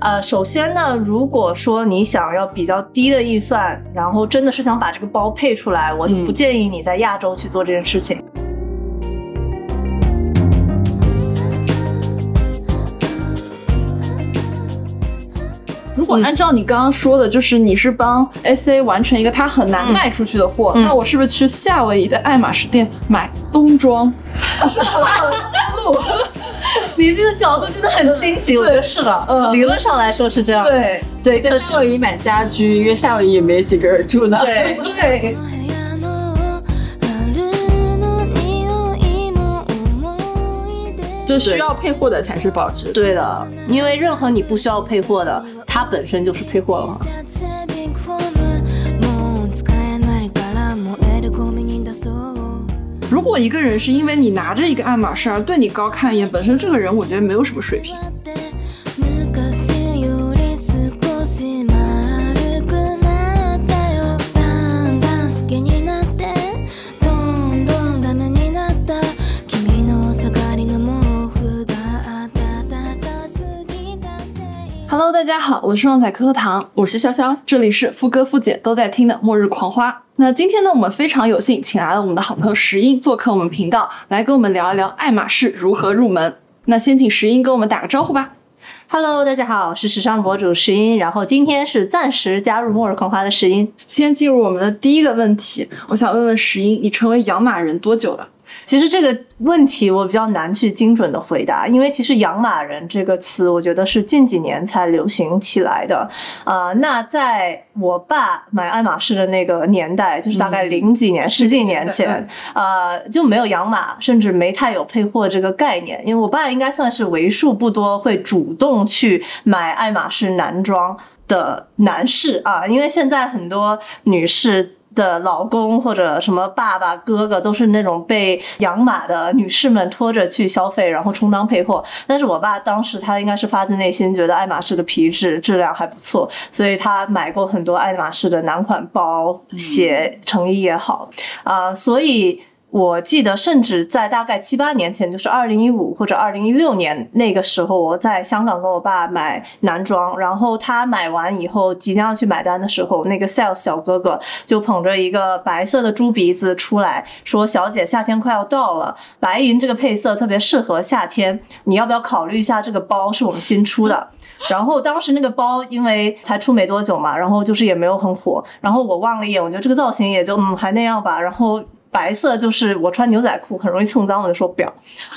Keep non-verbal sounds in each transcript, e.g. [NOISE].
呃，首先呢，如果说你想要比较低的预算，然后真的是想把这个包配出来，我就不建议你在亚洲去做这件事情。如果按照你刚刚说的，就是你是帮 S A 完成一个他很难卖出去的货，那我是不是去夏威夷的爱马仕店买冬装？思路，你这个角度真的很清醒，我觉得是的，嗯，理论上来说是这样。对对，在夏威夷买家居，因为夏威夷也没几个人住呢。对对。就需要配货的才是保值。对的，因为任何你不需要配货的，它本身就是配货了嘛。如果一个人是因为你拿着一个爱马仕而对你高看一眼，本身这个人我觉得没有什么水平。Hello，大家好，我是旺仔可可糖，我是潇潇，这里是夫哥夫姐都在听的末日狂花。那今天呢，我们非常有幸请来了我们的好朋友石英做客我们频道，来跟我们聊一聊爱马仕如何入门。那先请石英跟我们打个招呼吧。Hello，大家好，我是时尚博主石英，然后今天是暂时加入末日狂花的石英。先进入我们的第一个问题，我想问问石英，你成为养马人多久了？其实这个问题我比较难去精准的回答，因为其实“养马人”这个词，我觉得是近几年才流行起来的。呃，那在我爸买爱马仕的那个年代，就是大概零几年、十几年前，呃，就没有养马，甚至没太有配货这个概念。因为我爸应该算是为数不多会主动去买爱马仕男装的男士啊，因为现在很多女士。的老公或者什么爸爸哥哥都是那种被养马的女士们拖着去消费，然后充当配货。但是我爸当时他应该是发自内心觉得爱马仕的皮质质量还不错，所以他买过很多爱马仕的男款包、鞋，成衣也好啊，所以。我记得，甚至在大概七八年前，就是二零一五或者二零一六年那个时候，我在香港跟我爸买男装，然后他买完以后，即将要去买单的时候，那个 sales 小哥哥就捧着一个白色的猪鼻子出来说：“小姐，夏天快要到了，白银这个配色特别适合夏天，你要不要考虑一下这个包？是我们新出的。[LAUGHS] ”然后当时那个包因为才出没多久嘛，然后就是也没有很火，然后我望了一眼，我觉得这个造型也就嗯还那样吧，然后。白色就是我穿牛仔裤很容易蹭脏，我就说不要，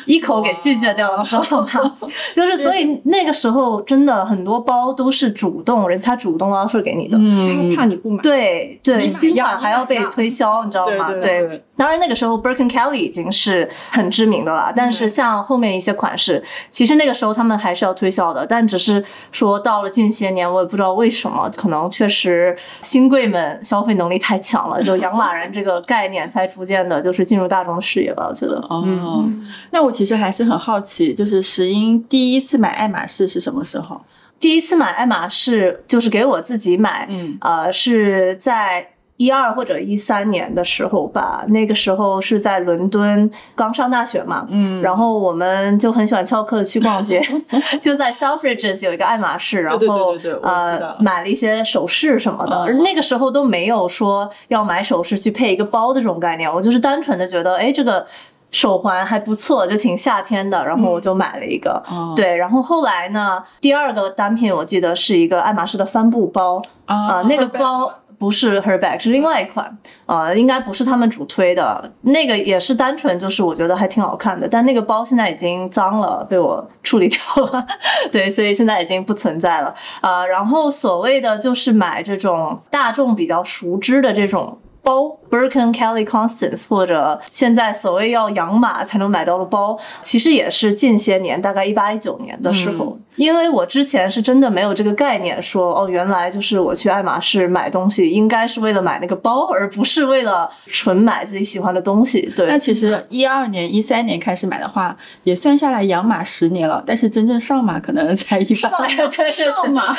一口给拒绝掉了，知道吗？就是所以那个时候真的很多包都是主动人他主动 offer 给你的，嗯，怕你不买，对对，新款还要被推销，你知道吗？对，当然那个时候 Birkin Kelly 已经是很知名的了，但是像后面一些款式，其实那个时候他们还是要推销的，但只是说到了近些年，我也不知道为什么，可能确实新贵们消费能力太强了，就养马人这个概念才。逐渐的，就是进入大众视野吧。我觉得，哦，那我其实还是很好奇，就是石英第一次买爱马仕是什么时候？第一次买爱马仕就是给我自己买，嗯，呃，是在。一二或者一三年的时候吧，那个时候是在伦敦刚上大学嘛，嗯，然后我们就很喜欢翘课去逛街，[LAUGHS] 就在 Selfridges 有一个爱马仕，然后呃买了一些首饰什么的。那个时候都没有说要买首饰去配一个包的这种概念，我就是单纯的觉得，哎，这个手环还不错，就挺夏天的，然后我就买了一个。对，然后后来呢，第二个单品我记得是一个爱马仕的帆布包啊，那个包。不是 her bag，是另外一款，呃，应该不是他们主推的那个，也是单纯就是我觉得还挺好看的，但那个包现在已经脏了，被我处理掉了，[LAUGHS] 对，所以现在已经不存在了，啊，然后所谓的就是买这种大众比较熟知的这种。包 Birkin Kelly Constance 或者现在所谓要养马才能买到的包，其实也是近些年，大概一八一九年的时候。因为我之前是真的没有这个概念，说哦，原来就是我去爱马仕买东西，应该是为了买那个包，而不是为了纯买自己喜欢的东西。对。那其实一二年、一三年开始买的话，也算下来养马十年了，但是真正上马可能才一八。[LAUGHS] 上马。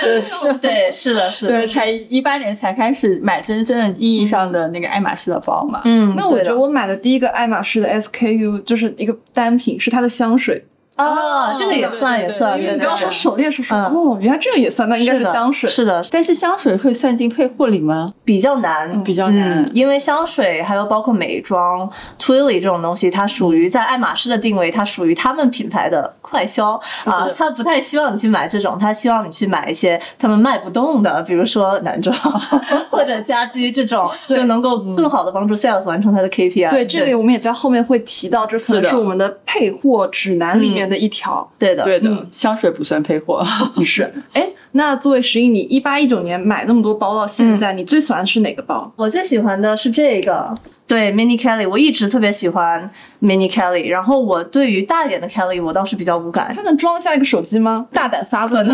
对，是的，是的。对，才一八年才开始买真正意义上的。那个爱马仕的包嘛，嗯，那我觉得我买的第一个爱马仕的 SKU 就是一个单品，是它的香水，啊，这个也算也算。你刚刚说手链，是说嗯。哦，原来这个也算，那应该是香水。是的，但是香水会算进配货里吗？比较难，比较难。嗯，因为香水还有包括美妆、Twilly 这种东西，它属于在爱马仕的定位，它属于他们品牌的快销。啊，他不太希望你去买这种，他希望你去买一些他们卖不动的，比如说男装 [LAUGHS] 或者家居这种，[LAUGHS] 就能够更好的帮助 sales 完成它的 KPI。对，这里我们也在后面会提到，这可能是我们的配货指南里面的一条。对的，对的嗯，香水不算配货。[LAUGHS] 是，哎，那作为石英，你一八一九年买那么多包到现在，你最喜欢的是哪个包？我最喜欢的是这个，对 Mini Kelly，我一直特别喜欢 Mini Kelly。然后我对于大一点的 Kelly，我倒是比较无感它，能装下一个手机吗？大胆发问。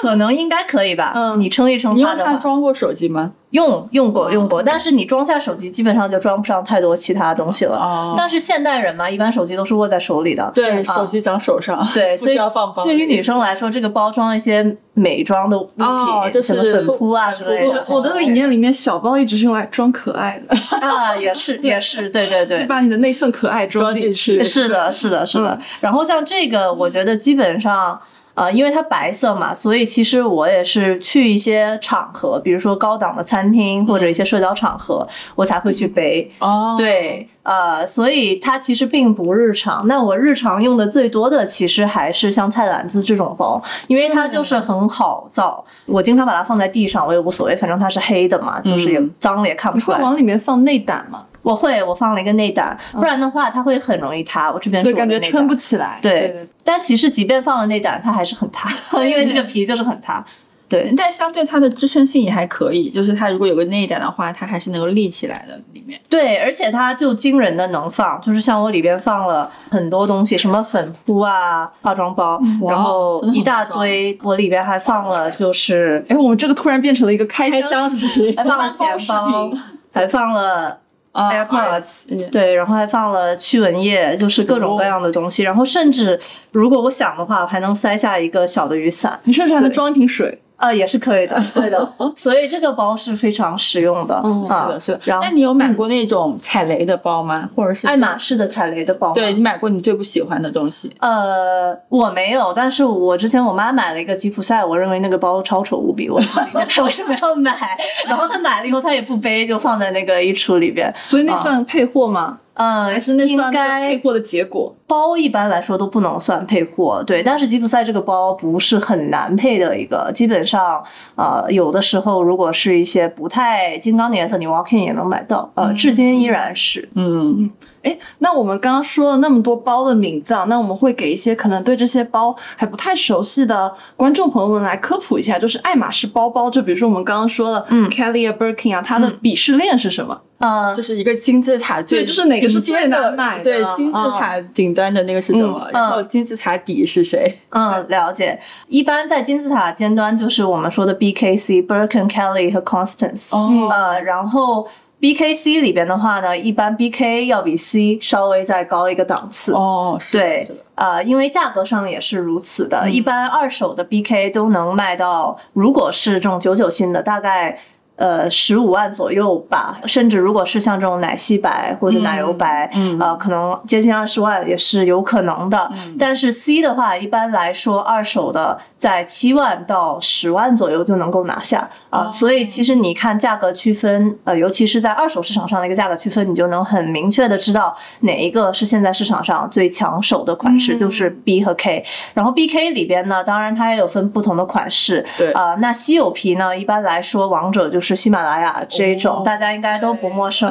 可能应该可以吧。嗯你称一称你用它的话，它装过手机吗？用用过用哦过，但是你装下手机，基本上就装不上太多其他东西了。哦但是现代人嘛，一般手机都是握在手里的。对，啊手机长手上，对，[LAUGHS] 不需所以要放包。对于女生来说，这个包装一些美妆的物品，哦就是什么粉扑啊之类的。我我的理念里面，小包一直是用来装可爱的，啊，也是也是，对对对。把你的那份可爱装装进进去是的，是的，是的。然后像这个，我觉得基本上。呃，因为它白色嘛，所以其实我也是去一些场合，比如说高档的餐厅或者一些社交场合，我才会去背。哦，对，呃，所以它其实并不日常。那我日常用的最多的，其实还是像菜篮子这种包，因为它就是很好造。我经常把它放在地上，我也无所谓，反正它是黑的嘛，就是也嗯脏了也看不你会出来。往里面放内胆吗？我会，我放了一个内胆，不然的话它会很容易塌。我这边是对，感觉撑不起来。对对对，但其实即便放了内胆，它还是很塌，[LAUGHS] 因为这个皮就是很塌。对，但相对它的支撑性也还可以，就是它如果有个内胆的话，它还是能够立起来的。里面对，而且它就惊人的能放，就是像我里边放了很多东西，什么粉扑啊、化妆包，哇然后一大堆，我里边还放了就是哎，我们这个突然变成了一个开开箱视视频还放了钱包，还放了。啊 AirPods，、嗯对，然后还放了驱蚊液，就是各种各样的东西。然后甚至如果我想的话，我还能塞下一个小的雨伞，你甚至还能装一瓶水。啊、也是可以的，[LAUGHS] 对的。[LAUGHS] 所以这个包是非常实用的，嗯啊是的，是的。然后那你有买过那种踩雷的包吗？或者是爱马仕的踩雷的包，对你买过你最不喜欢的东西？呃，我没有，但是我之前我妈买了一个吉普赛，我认为那个包超丑无比，我不理解她为什么要买。[LAUGHS] 然后她买了以后，她也不背，就放在那个衣橱里边。所以那算配货吗？嗯，还是那应该配货的结果？包一般来说都不能算配货，对。但是吉普赛这个包不是很难配的一个，基本上呃有的时候如果是一些不太金刚的颜色，你 walk in 也能买到，呃，嗯至今依然是。嗯，哎，那我们刚刚说了那么多包的名字啊，那我们会给一些可能对这些包还不太熟悉的观众朋友们来科普一下，就是爱马仕包包，就比如说我们刚刚说的，嗯 Kelly 啊、Birkin 啊，它的嗯鄙视链是什么？呃就是一个金字塔最对就是哪个是最难的买的对，金字塔顶端的那个是什么？嗯然后金字塔底是谁？嗯，了解。一般在金字塔尖端就是我们说的 BKC、Birkin、Kelly 和 Constance。哦呃，然后 BKC 里边的话呢，一般 BK 要比 C 稍微再高一个档次。哦，是对是，呃，因为价格上也是如此的，嗯一般二手的 BK 都能卖到，如果是这种九九新的，大概。呃，十五万左右吧，甚至如果是像这种奶昔白或者奶油白，呃，可能接近二十万也是有可能的。嗯但是 C 的话，一般来说，二手的在七万到十万左右就能够拿下啊、哦所以其实你看价格区分，呃，尤其是在二手市场上的一个价格区分，你就能很明确的知道哪一个是现在市场上最抢手的款式，嗯就是 B 和 K。然后 BK 里边呢，当然它也有分不同的款式，对啊、那稀有皮呢，一般来说，王者就是喜马拉雅这种，哦大家应该都不陌生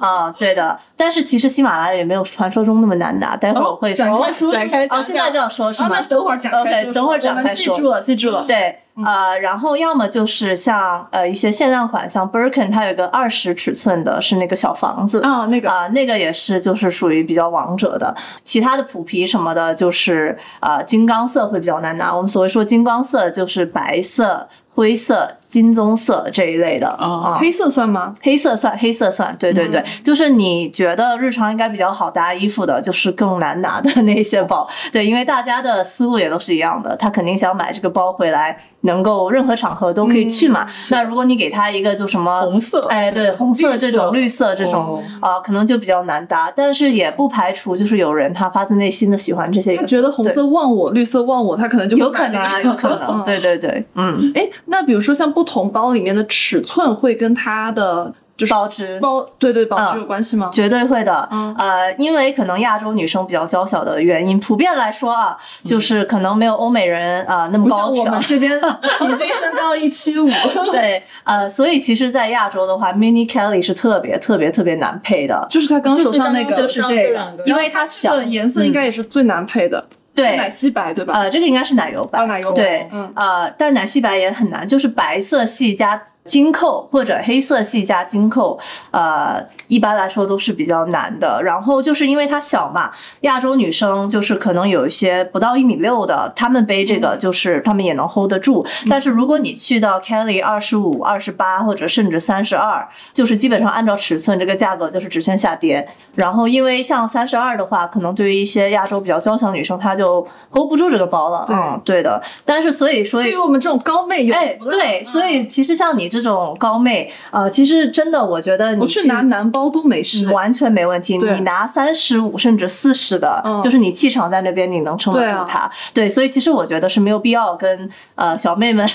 啊、对的。但是其实喜马拉雅也没有传说中那么难拿，待会儿我会说。展开说展开哦，现在就要说是啊，吗？那等会儿展开 OK，说等会儿说我们展开说记住了，记住了。对，呃，然后要么就是像呃一些限量款，像 Birkin，它有一个二十尺寸的，是那个小房子。啊，那个啊、那个也是，就是属于比较王者的。其他的普皮什么的，就是啊、金刚色会比较难拿。我们所谓说金刚色，就是白色、灰色金棕色这一类的哦啊。黑色算吗？黑色算，黑色算，对对对，嗯。就是你觉得日常应该比较好搭衣服的，就是更难拿的那些包，[LAUGHS] 对，因为大家的思路也都是一样的，他肯定想买这个包回来，能够任何场合都可以去嘛。那如果你给他一个就什么红色。哎，对，红色这种、绿色。这种哦。啊、可能就比较难搭，但是也不排除就是有人他发自内心的喜欢这些，他觉得红色忘我，绿色忘我，他可能就有可能啊，有可能，嗯。对对对，嗯，哎，那比如说像不同包里面的尺寸会跟它的就是保值包对对保值嗯有关系吗？绝对会的。嗯呃，因为可能亚洲女生比较娇小的原因，普遍来说啊，就是可能没有欧美人啊、呃那么不像我们。这边 [LAUGHS] 平均身高一七五，[LAUGHS] 对，呃，所以其实，在亚洲的话，mini Kelly 是特别特别特别难配的，就是他刚手上那个，就是这个这两个，因为它小，颜色应该也是最难配的，对奶昔白对吧？呃，这个应该是奶油白，啊奶油白对，嗯呃，但奶昔白也很难，就是白色系加金扣或者黑色系加金扣，呃，一般来说都是比较难的。然后就是因为它小嘛，亚洲女生就是可能有一些不到一米六的，她们背这嗯个就是她们也能 hold 得住。但是如果你去到 Kelly 二十五、二十八或者甚至三十二，就是基本上按照尺寸，这个价格就是直线下跌。然后因为像三十二的话，可能对于一些亚洲比较娇小女生，她就 hold 不住这个包了。对嗯，对的。但是所以所以对于。我们这种高妹有哎，对，所以嗯其实像你这种高妹，呃，其实真的，我觉得你我去拿男包都没事。完全没问题。你拿三十五甚至四十的，嗯就是你气场在那边，你能撑得住它。对，所以其实我觉得是没有必要跟呃小妹们 [LAUGHS] 去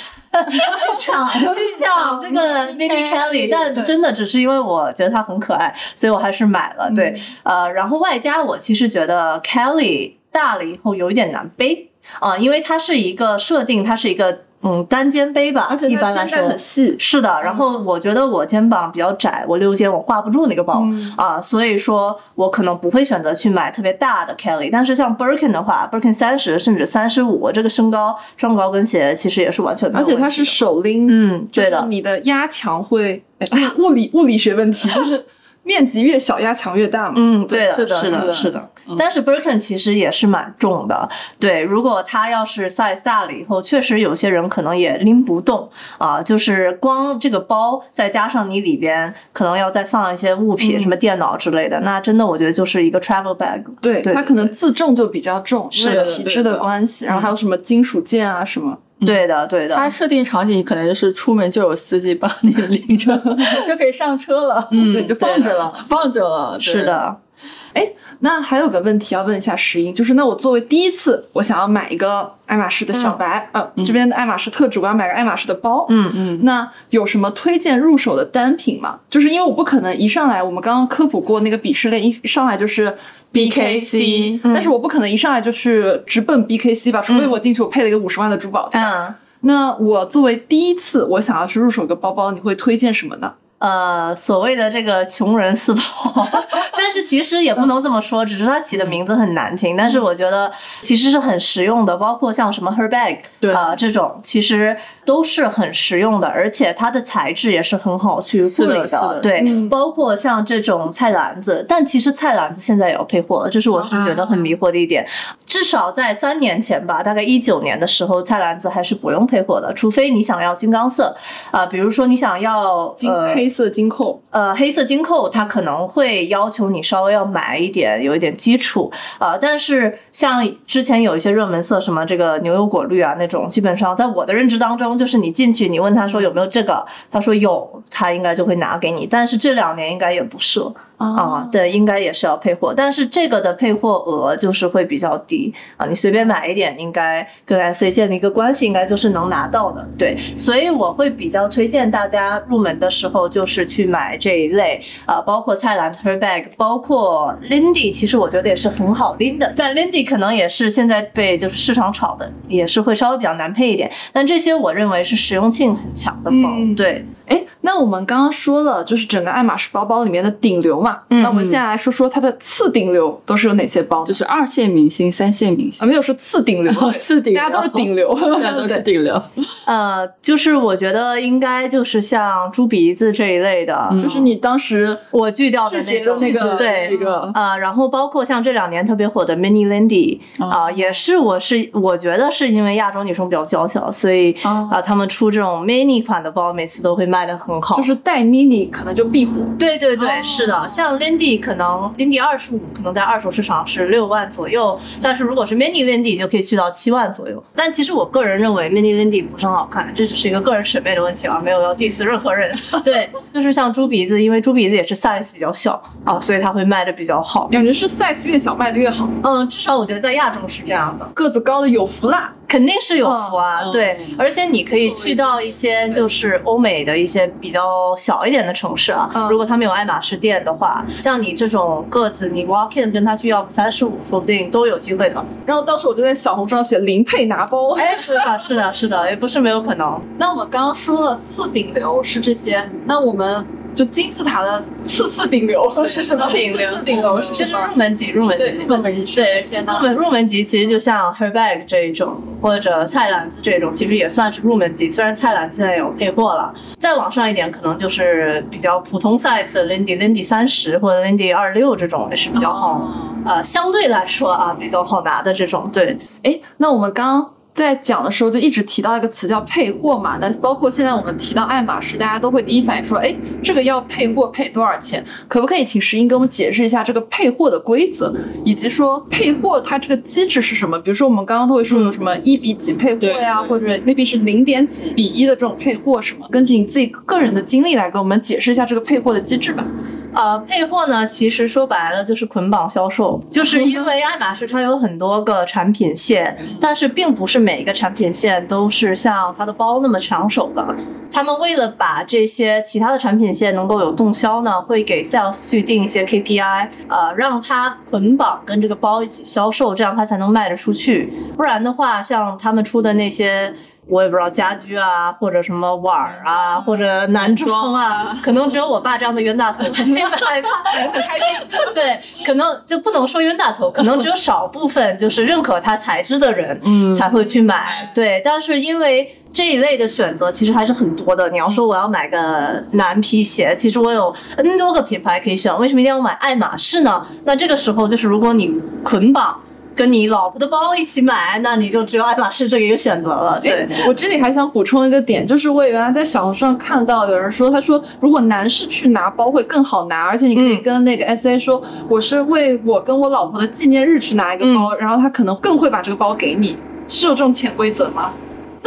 抢 [LAUGHS] 去抢这个 mini Kelly，但真的只是因为我觉得它很可爱，所以我还是买了。对，嗯呃，然后外加我其实觉得 Kelly 大了以后有一点难背。啊、因为它是一个设定，它是一个嗯单肩背吧，而且一般来说。是的，然后我觉得我肩膀比较窄，我溜肩我挂不住那个包、嗯。啊，所以说我可能不会选择去买特别大的 Kelly。但是像 Birkin 的话，Birkin 三十甚至三十五，我这个身高穿高跟鞋其实也是完全没有而且它是手拎，嗯，就是对的，你的压强会，哎，物理物理学问题就是面积越小，压强越大嘛。嗯，对的，是的是的，是的但是 Birkin 其实也是蛮重的，对。如果它要是 size 大了以后，确实有些人可能也拎不动啊。就是光这个包，再加上你里边可能要再放一些物品，嗯什么电脑之类的，那真的我觉得就是一个 travel bag。对，对它可能自重就比较重，因是体质的关系，然后还有什么金属件啊什么。对的，对的。它设定场景可能就是出门就有司机帮你 [LAUGHS] 拎着，就可以上车了。嗯 [LAUGHS] 对，就放着了。放着了。对是，的，[LAUGHS] 那还有个问题要问一下石英，就是那我作为第一次，我想要买一个爱马仕的小白，呃，嗯这边的爱马仕特指，我要买个爱马仕的包。嗯嗯，那有什么推荐入手的单品吗？就是因为我不可能一上来，我们刚刚科普过那个鄙视链，一上来就是 BKC 嗯但是我不可能一上来就去直奔 BKC 吧，除非嗯我进去我配了一个五十万的珠宝。嗯。那我作为第一次，我想要去入手一个包包，你会推荐什么呢？呃，所谓的这个穷人四宝，[LAUGHS] 但是其实也不能这么说，只是它起的名字很难听。但是我觉得其实是很实用的，包括像什么 Her Bag，对啊、这种其实都是很实用的，而且它的材质也是很好去护理是的的对，嗯包括像这种菜篮子，但其实菜篮子现在也要配货了，这是我是觉得很迷惑的一点。至少在三年前吧，大概一九年的时候，菜篮子还是不用配货的，除非你想要金刚色啊、比如说你想要金、呃黑色金扣，呃，黑色金扣它可能会要求你稍微要买一点，有一点基础。啊、呃但是像之前有一些热门色，什么这个牛油果绿啊那种，基本上在我的认知当中，就是你进去，你问他说有没有这个，他说有，他应该就会拿给你。但是这两年应该也不是啊，对，应该也是要配货，但是这个的配货额就是会比较低啊，你随便买一点，应该跟 S A 建立一个关系，应该就是能拿到的。对，所以我会比较推荐大家入门的时候，就是去买这一类啊、包括菜篮 t u r bag，包括 Lindy，其实我觉得也是很好拎的，但 Lindy 可能也是现在被就是市场炒的，也是会稍微比较难配一点，但这些我认为是实用性很强的包，嗯对。哎，那我们刚刚说了，就是整个爱马仕包包里面的顶流嘛，嗯那我们现在来说说它的次顶流都是有哪些包？就是二线明星、三线明星。啊，星，没有说次顶流，哦次顶流。大家都是顶流，[LAUGHS] 大家都是顶流。呃，就是我觉得应该就是像猪鼻子这一类的，嗯。就是你当时我拒掉的那种那个对那个呃，然后包括像这两年特别火的 Mini Lindy 啊、哦也是我是我觉得是因为亚洲女生比较娇小，所以啊、哦他们出这种 mini 款的包，每次都会卖的很好。就是带 mini 可能就必火，对对对，哦是的，像 Lindy 可能 Lindy 二十五可能在二手市场是六万左右，但是如果是 Mini Lindy 就可以去到七万左右。但其实我个人认为 Mini Lindy 不是很好看，这只是一个个人审美的问题啊，没有要 diss 任何人。[LAUGHS] 对，就是像猪鼻子，因为猪鼻子也是 size 比较小啊，所以它会卖的比较好。感觉是 size 越小卖的越好，嗯，至少我觉得在亚洲是这样的。个子高的有福啦。肯定是有福啊，嗯对嗯，而且你可以去到一些就是欧美的一些比较小一点的城市啊，嗯如果他们有爱马仕店的话，像你这种个子，你 walk in 跟他去要三十五，说不定都有机会的。然后当时我就在小红书上写零配拿包。哎，是的，是的，是的，也不是没有可能。[LAUGHS] 那我们刚刚说了次顶流是这些，那我们就金字塔的次次顶流 [LAUGHS] 是什么？顶流次顶流是就是什么入门级，入门级，对入门级是哪些呢入门入门级其实就像 Her Bag 这一种，或者菜篮子这种，其实也算是入门级。虽然菜篮子现在有配货了，再往上一点，可能就是比较普通 size 的 Lindy Lindy 三十或者 Lindy 二六这种也是比较好，哦呃，相对来说啊比较好拿的这种。对，哎，那我们刚刚在讲的时候就一直提到一个词叫配货嘛，那包括现在我们提到爱马仕，大家都会第一反应说，哎，这个要配货配多少钱？可不可以请石英给我们解释一下这个配货的规则，以及说配货它这个机制是什么？比如说我们刚刚都会说有什么一比几配货呀，对或者 maybe 是零点几比一的这种配货什么？根据你自己个人的经历来给我们解释一下这个配货的机制吧。呃，配货呢，其实说白了就是捆绑销售，就是因为爱马仕它有很多个产品线，但是并不是每一个产品线都是像它的包那么抢手的。他们为了把这些其他的产品线能够有动销呢，会给 sales 去定一些 KPI，呃，让它捆绑跟这个包一起销售，这样它才能卖得出去。不然的话，像他们出的那些。我也不知道家居啊，或者什么碗儿啊，或者男装啊，可能只有我爸这样的冤大头会 [LAUGHS] 买吧，很开心。对，可能就不能说冤大头，可能只有少部分就是认可它材质的人，嗯才会去买。对，但是因为这一类的选择其实还是很多的。你要说我要买个男皮鞋，其实我有 N 多个品牌可以选，为什么一定要买爱马仕呢？那这个时候就是如果你捆绑。跟你老婆的包一起买，那你就只有爱马仕这个一个选择了。对，我这里还想补充一个点，就是我原来在小红书上看到有人说，他说如果男士去拿包会更好拿，而且你可以嗯跟那个 S A 说，我是为我跟我老婆的纪念日去拿一个包，然后他可能更会把这个包给你，是有这种潜规则吗？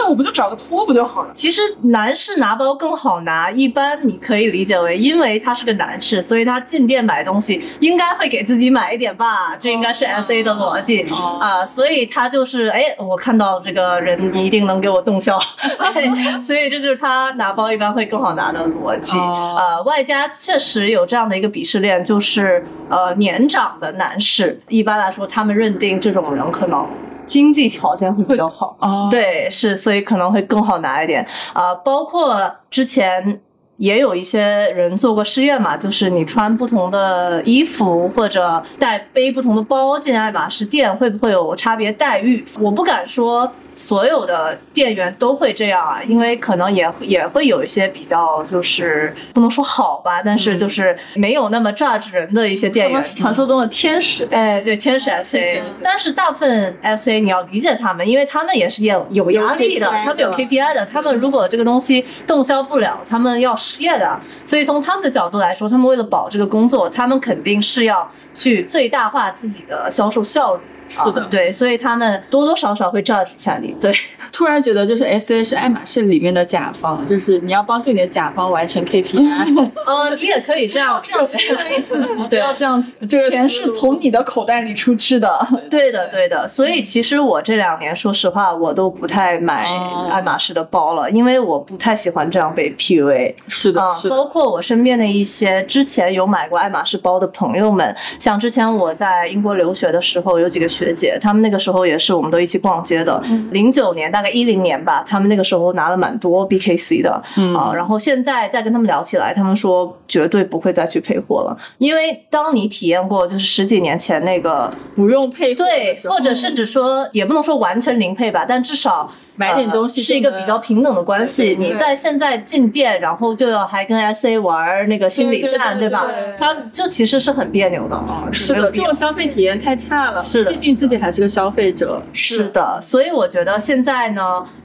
那我不就找个托不就好了？其实男士拿包更好拿，一般你可以理解为，因为他是个男士，所以他进店买东西应该会给自己买一点吧，这应该是 S A 的逻辑哦啊、所以他就是，哎，我看到这个人，你一定能给我动销，[LAUGHS] 对所以这就是他拿包一般会更好拿的逻辑。哦呃，外加确实有这样的一个鄙视链，就是呃年长的男士，一般来说他们认定这种人可能经济条件会比较好。啊，对，是，所以可能会更好拿一点啊、包括之前也有一些人做过试验嘛，就是你穿不同的衣服或者带背不同的包进爱马仕店，会不会有差别待遇？我不敢说。所有的店员都会这样啊，因为可能也也会有一些比较，就是不能说好吧，但是就是没有那么 judge 人的一些店员传说中的天使。哎，对，天使 SA，但是大部分 SA 你要理解他们，因为他们也是有有压力的，他们有 KPI 的，他们如果这个东西动销不了，他们要失业的。所以从他们的角度来说，他们为了保这个工作，他们肯定是要去最大化自己的销售效率。是的啊对，所以他们多多少少会 judge 一下你。对，[LAUGHS] 突然觉得就是 S A 是爱马仕里面的甲方，就是你要帮助你的甲方完成 K P [LAUGHS] I。呃，你也可以这样，这样激励自己，不对要这样子，这个钱是从你的口袋里出去的。对的，对的，所以其实我这两年，说实话，我都不太买哦爱马仕的包了，因为我不太喜欢这样被 PUA。是的，啊，是的，包括我身边的一些之前有买过爱马仕包的朋友们，像之前我在英国留学的时候，有几个学姐，他们那个时候也是我们都一起逛街的。零九年大概一零年吧，他们那个时候拿了蛮多 BKC 的，嗯。啊，然后现在再跟他们聊起来，他们说绝对不会再去配货了，因为当你体验过就是十几年前那个不用配货对或者甚至说也不能说完全零配吧，但至少买点东西呃是一个比较平等的关系。你在现在进店，然后就要还跟 SA 玩那个心理战，对吧对？它就其实是很别扭的啊，是的，这种消费体验太差了。是的毕竟自己还是个消费者。是的，所以我觉得现在呢，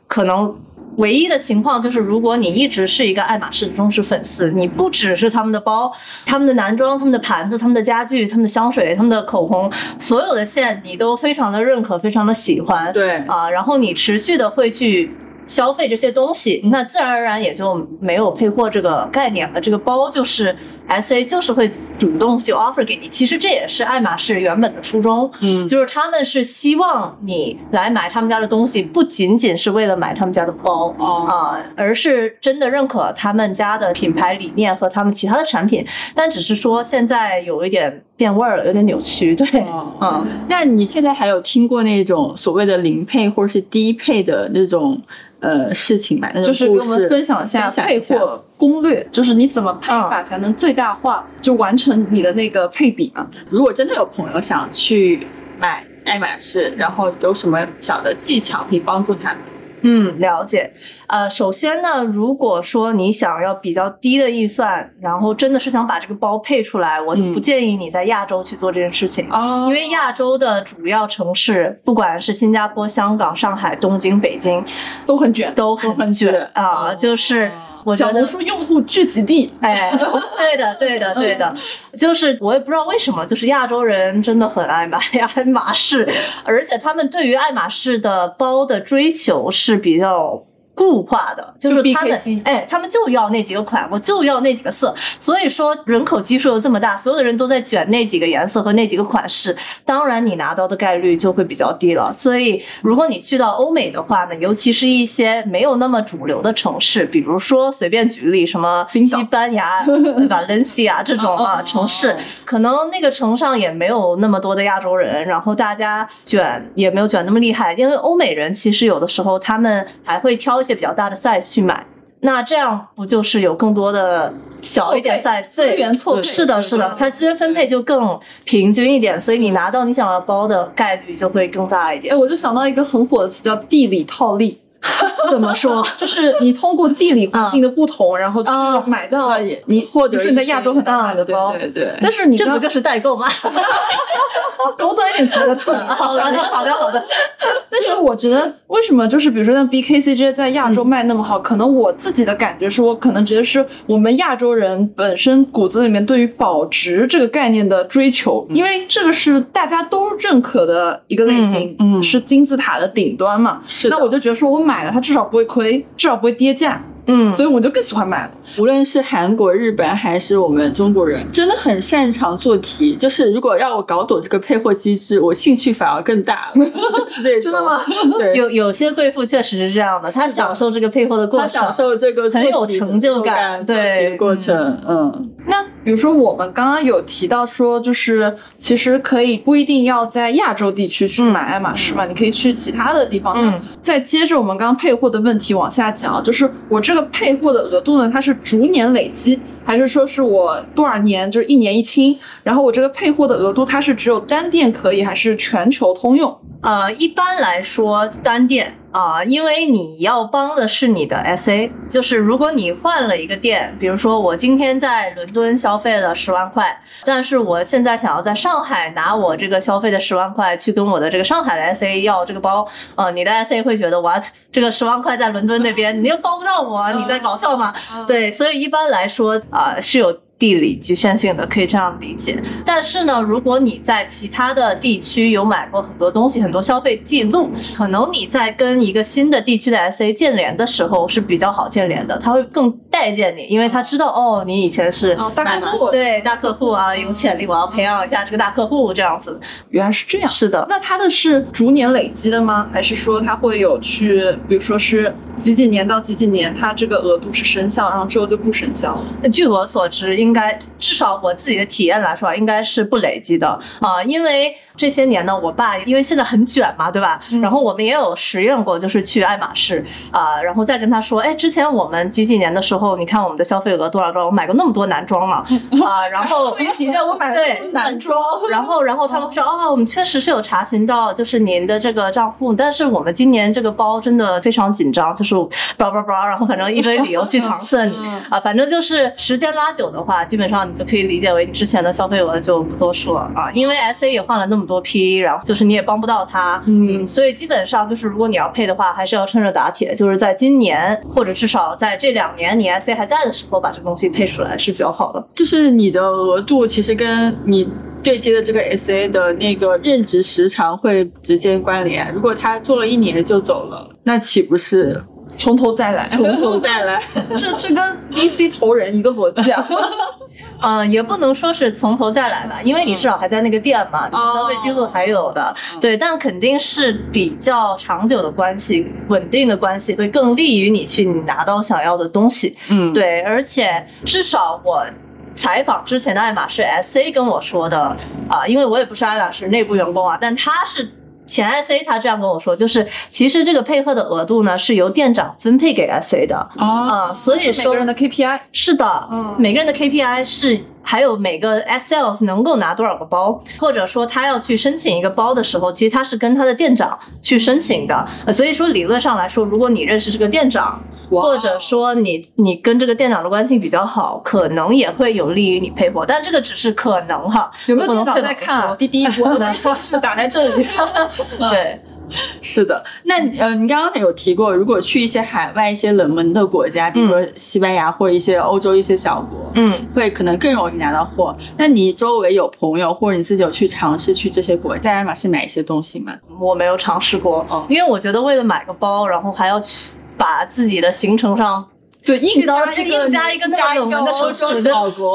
可能唯一的情况就是，如果你一直是一个爱马仕的忠实粉丝，你不只是他们的包、他们的男装、他们的盘子、他们的家具、他们的香水、他们的口红，所有的线你都非常的认可，非常的喜欢，对啊，然后你持续的会去。消费这些东西，那自然而然也就没有配货这个概念了。这个包就是 S A 就是会主动去 offer 给你，其实这也是爱马仕原本的初衷。嗯，就是他们是希望你来买他们家的东西，不仅仅是为了买他们家的包啊、哦而是真的认可他们家的品牌理念和他们其他的产品。但只是说现在有一点变味儿了，有点扭曲。对，哦嗯，那你现在还有听过那种所谓的零配或者是低配的那种呃事情吗？那种就是给我们分享一下配货攻略，就是你怎么配法才能最大化，就完成你的那个配比嘛。如果真的有朋友想去买爱马仕，然后有什么小的技巧可以帮助他们？嗯，了解。呃，首先呢，如果说你想要比较低的预算，然后真的是想把这个包配出来，我就不嗯建议你在亚洲去做这件事情。哦因为亚洲的主要城市，不管是新加坡、香港、上海、东京、北京，都很卷，都很很卷卷啊。哦就是我小红，书用户聚集地。哎，对的，对的，对的，[LAUGHS] 就是我也不知道为什么，就是亚洲人真的很爱买 [LAUGHS] 爱马仕，而且他们对于爱马仕的包的追求是比较。固化的，就是他们哎，他们就要那几个款，我就要那几个色，所以说人口基数又这么大，所有的人都在卷那几个颜色和那几个款式，当然你拿到的概率就会比较低了。所以如果你去到欧美的话呢，尤其是一些没有那么主流的城市，比如说随便举例什么西班牙、Valencia 这种啊哦哦哦城市哦，可能那个城上也没有那么多的亚洲人，然后大家卷也没有卷那么厉害，因为欧美人其实有的时候他们还会挑一些比较大的 size 去买。那这样不就是有更多的小一点 size 资对源错配是的，是的，它资源分配就更平均一点，所以你拿到你想要包的概率就会更大一哎，点。我就想到一个很火的词叫地理套利，[LAUGHS] 怎么说？就是你通过地理环境的不同，然后去啊买到你获得比如说你在亚洲很大买的包，对对对但是你这不就是代购吗？[LAUGHS] 狗短一点词的地理套利好的，好的，好的。[LAUGHS] 但是我觉得，为什么就是比如说像 BKC 这些在亚洲卖那么好，可能我自己的感觉是我可能觉得是我们亚洲人本身骨子里面对于保值这个概念的追求，因为这个是大家都认可的一个类型，嗯嗯是金字塔的顶端嘛。是的那我就觉得说我买买了它至少不会亏，至少不会跌价，嗯所以我就更喜欢买了。无论是韩国、日本还是我们中国人，真的很擅长做题。就是如果让我搞懂这个配货机制，我兴趣反而更大了。[LAUGHS] 就是那种真的吗？对，有有些贵妇确实是这样的，她享受这个配货的过程，她，享受这个很有成就感对过程，嗯那比如说，我们刚刚有提到说，就是其实可以不一定要在亚洲地区去买爱马仕嘛，你可以去其他的地方。嗯，再接着我们刚刚配货的问题往下讲，就是我这这个配货的额度呢，它是逐年累积，还是说是我多少年就是一年一清？然后我这个配货的额度，它是只有单店可以，还是全球通用？呃，一般来说单店啊、因为你要帮的是你的 SA，就是如果你换了一个店，比如说我今天在伦敦消费了十万块，但是我现在想要在上海拿我这个消费的十万块去跟我的这个上海的 SA 要这个包，呃，你的 SA 会觉得 what 这个十万块在伦敦那边你又帮不到我，你在搞笑吗？对，所以一般来说啊、是有地理局限性的，可以这样理解。但是呢，如果你在其他的地区有买过很多东西，很多消费记录，可能你在跟一个新的地区的 SA 建联的时候是比较好建联的，他会更待见你，因为他知道哦，你以前是哦大买客户对大客户啊，有潜力，我要培养一下这个大客户这样子。原来是这样。是的，那他的是逐年累积的吗？还是说他会有去，比如说是几几年到几几年，它这个额度是生效，然后之后就不生效了？据我所知，应应该至少我自己的体验来说，应该是不累积的。啊、因为这些年呢，我爸因为现在很卷嘛，对吧？嗯。然后我们也有实验过，就是去爱马仕啊、然后再跟他说，哎，之前我们几几年的时候，你看我们的消费额多少多少，我买过那么多男装嘛啊、然后会提让我买了对男装，然后，然后他们说，哦，我们确实是有查询到，就是您的这个账户，但是我们今年这个包真的非常紧张，就是包包包，然后反正一堆理由去搪塞。你嗯。啊，反正就是时间拉久的话，基本上你就可以理解为你之前的消费额就不作数了啊，因为 S A 也换了那么多批，然后就是你也帮不到他，嗯所以基本上就是如果你要配的话，还是要趁热打铁，就是在今年或者至少在这两年你 S A 还在的时候把这个东西配出来是比较好的。就是你的额度其实跟你对接的这个 SA 的那个任职时长会直接关联。如果他做了一年就走了，那岂不是从头再来，从头再来？[LAUGHS] 这这跟 VC 投人一个逻辑啊。[LAUGHS] [LAUGHS] 嗯，也不能说是从头再来吧，因为你至少还在那个店嘛，你的消费记录还有的，对，但肯定是比较长久的关系、稳定的关系，会更利于你去拿到想要的东西。嗯，对，而且至少我采访之前的爱马仕 SA 跟我说的啊、因为我也不是爱马仕内部员工啊，但他是。前 SA 他这样跟我说，就是其实这个配合的额度呢是由店长分配给 SA 的。哦，啊、所以说每个人的 KPI，是的，嗯。每个人的 KPI 是还有每个 sales 能够拿多少个包，或者说他要去申请一个包的时候，其实他是跟他的店长去申请的。呃所以说理论上来说，如果你认识这个店长，或者说你你跟这个店长的关系比较好，可能也会有利于你配货，但这个只是可能哈。有没有店长在看啊？滴滴，我的微信是打在这里。[LAUGHS] 对，[LAUGHS] 是的。那呃，你刚刚有提过，如果去一些海外一些冷门的国家，比如说西班牙或一些欧洲一些小国，嗯。会可能更容易拿到货。那你周围有朋友或者你自己有去尝试去这些国在爱马仕买一些东西吗？我没有尝试过，嗯因为我觉得为了买个包，然后还要去把自己的行程上对，硬去到加一个这个加一个那么冷门的城市，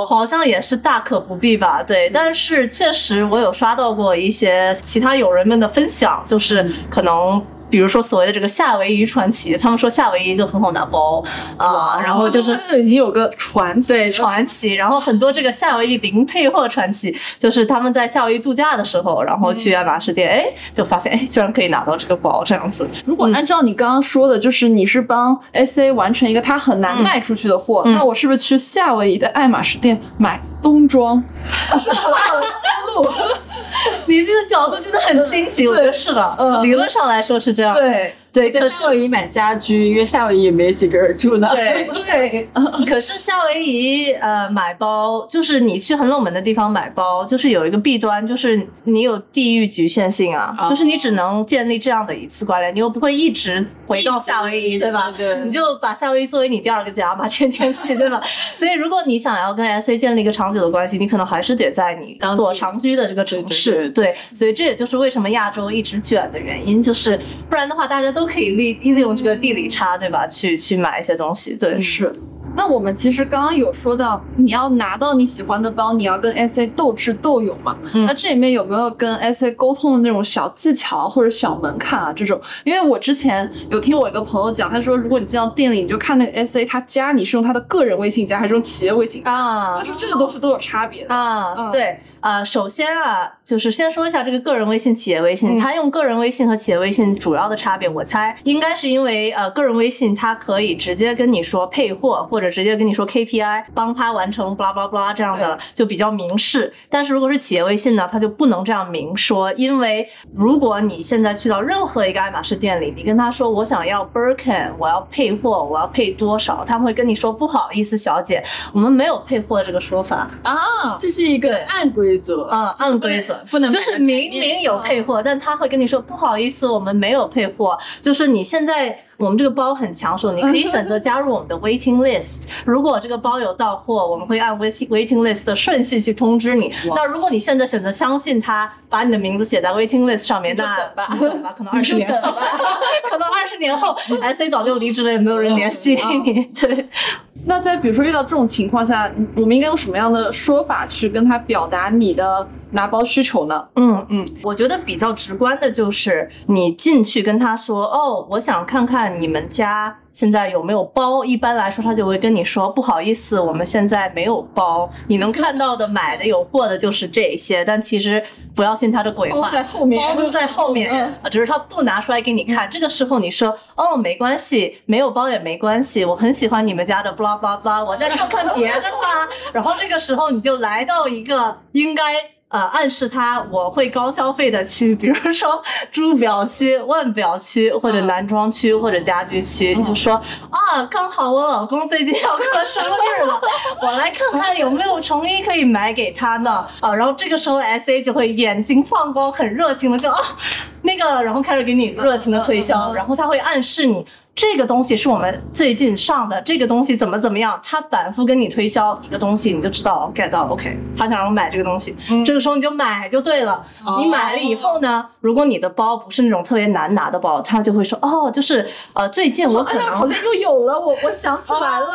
好像也是大可不必吧。对，但是确实我有刷到过一些其他友人们的分享，就是可能。比如说所谓的这个夏威夷传奇，他们说夏威夷就很好拿包啊，然后就是已经有个传奇对传奇，然后很多这个夏威夷零配货传奇，就是他们在夏威夷度假的时候，然后去爱马仕店，哎，就发现哎，居然可以拿到这个包这样子。如果按照你刚刚说的，就是你是帮 SA 完成一个他很难嗯卖出去的货，嗯那我是不是去夏威夷的爱马仕店买冬装？是好大的思路。[LAUGHS] 你这个角度真的很清醒，我觉得是的，嗯。理论上来说是这样。对对，在夏威夷买家居，因为夏威夷也没几个人住呢。对 [LAUGHS] 对，可是夏威夷呃买包，就是你去很冷门的地方买包，就是有一个弊端，就是你有地域局限性啊，哦就是你只能建立这样的一次关联，你又不会一直回到夏威夷，对吧？对你就把夏威夷作为你第二个家嘛，天天去，对吧？[LAUGHS] 所以如果你想要跟 SA 建立一个长久的关系，你可能还是得在你当地。所长居的这个城市，对。对，所以这也就是为什么亚洲一直卷的原因，就是不然的话，大家都可以利利用这个地理差，对吧？去去买一些东西，对，是。那我们其实刚刚有说到，你要拿到你喜欢的包，你要跟 SA 斗智斗勇嘛。嗯那这里面有没有跟 SA 沟通的那种小技巧或者小门槛啊？这种，因为我之前有听我一个朋友讲，他说如果你进到店里，你就看那个 SA 他加你是用他的个人微信加还是用企业微信加，啊他说这个东西都有差别的。啊，嗯对啊、首先啊，就是先说一下这个个人微信、企业微信，嗯它用个人微信和企业微信主要的差别，我猜应该是因为呃，个人微信它可以直接跟你说配货，或者直接跟你说 KPI，帮他完成 blah blah blah 这样的就比较明示。但是如果是企业微信呢，他就不能这样明说，因为如果你现在去到任何一个爱马仕店里，你跟他说我想要 Birkin，我要配货，我要配多少，他们会跟你说不好意思，小姐，我们没有配货这个说法。啊，这是一个暗规则啊就是不能按规则不能就是明明有配货，但他会跟你说不好意思，我们没有配货。就是你现在我们这个包很抢手，你可以 [LAUGHS] 选择加入我们的 waiting list。如果这个包有到货，我们会按 waiting waiting list 的顺序去通知你。那如果你现在选择相信他，把你的名字写在 waiting list 上面，那等吧你等吧，[LAUGHS] 可能二十年后，[LAUGHS] 可能二十年后，SA 早就离职了，也没有人联系你。对。那在比如说遇到这种情况下，我们应该用什么样的说法去跟他表达你的拿包需求呢？嗯嗯，我觉得比较直观的就是你进去跟他说，哦，我想看看你们家现在有没有包。一般来说，他就会跟你说，不好意思，我们现在没有包。你能看到的买的有货的就是这些，但其实不要信他的鬼包话。[LAUGHS] 在后面，包都在后面只是他不拿出来给你看。这个时候你说，哦，没关系，没有包也没关系，我很喜欢你们家的，blah blah blah，我再看看别的吧。然后这个时候你就来到一个应该。呃，暗示他我会高消费的区，比如说珠表区、腕表区，或者嗯男装区，或者家居区，你就说啊，刚好我老公最近要过生日了，[LAUGHS] 我来看看有没有成衣可以买给他呢。啊，然后这个时候 S A 就会眼睛放光，很热情的就啊，那个，然后开始给你热情的推销，嗯然后他会暗示你。这个东西是我们最近上的，这个东西怎么怎么样，他反复跟你推销一个东西，你就知道 get 到 OK，他想让我买这个东西，嗯这个时候你就买就对了。哦你买了以后呢，如果你的包不是那种特别难拿的包，他就会说哦，就是呃，最近我可哎，好。像又有了，我我想起来了。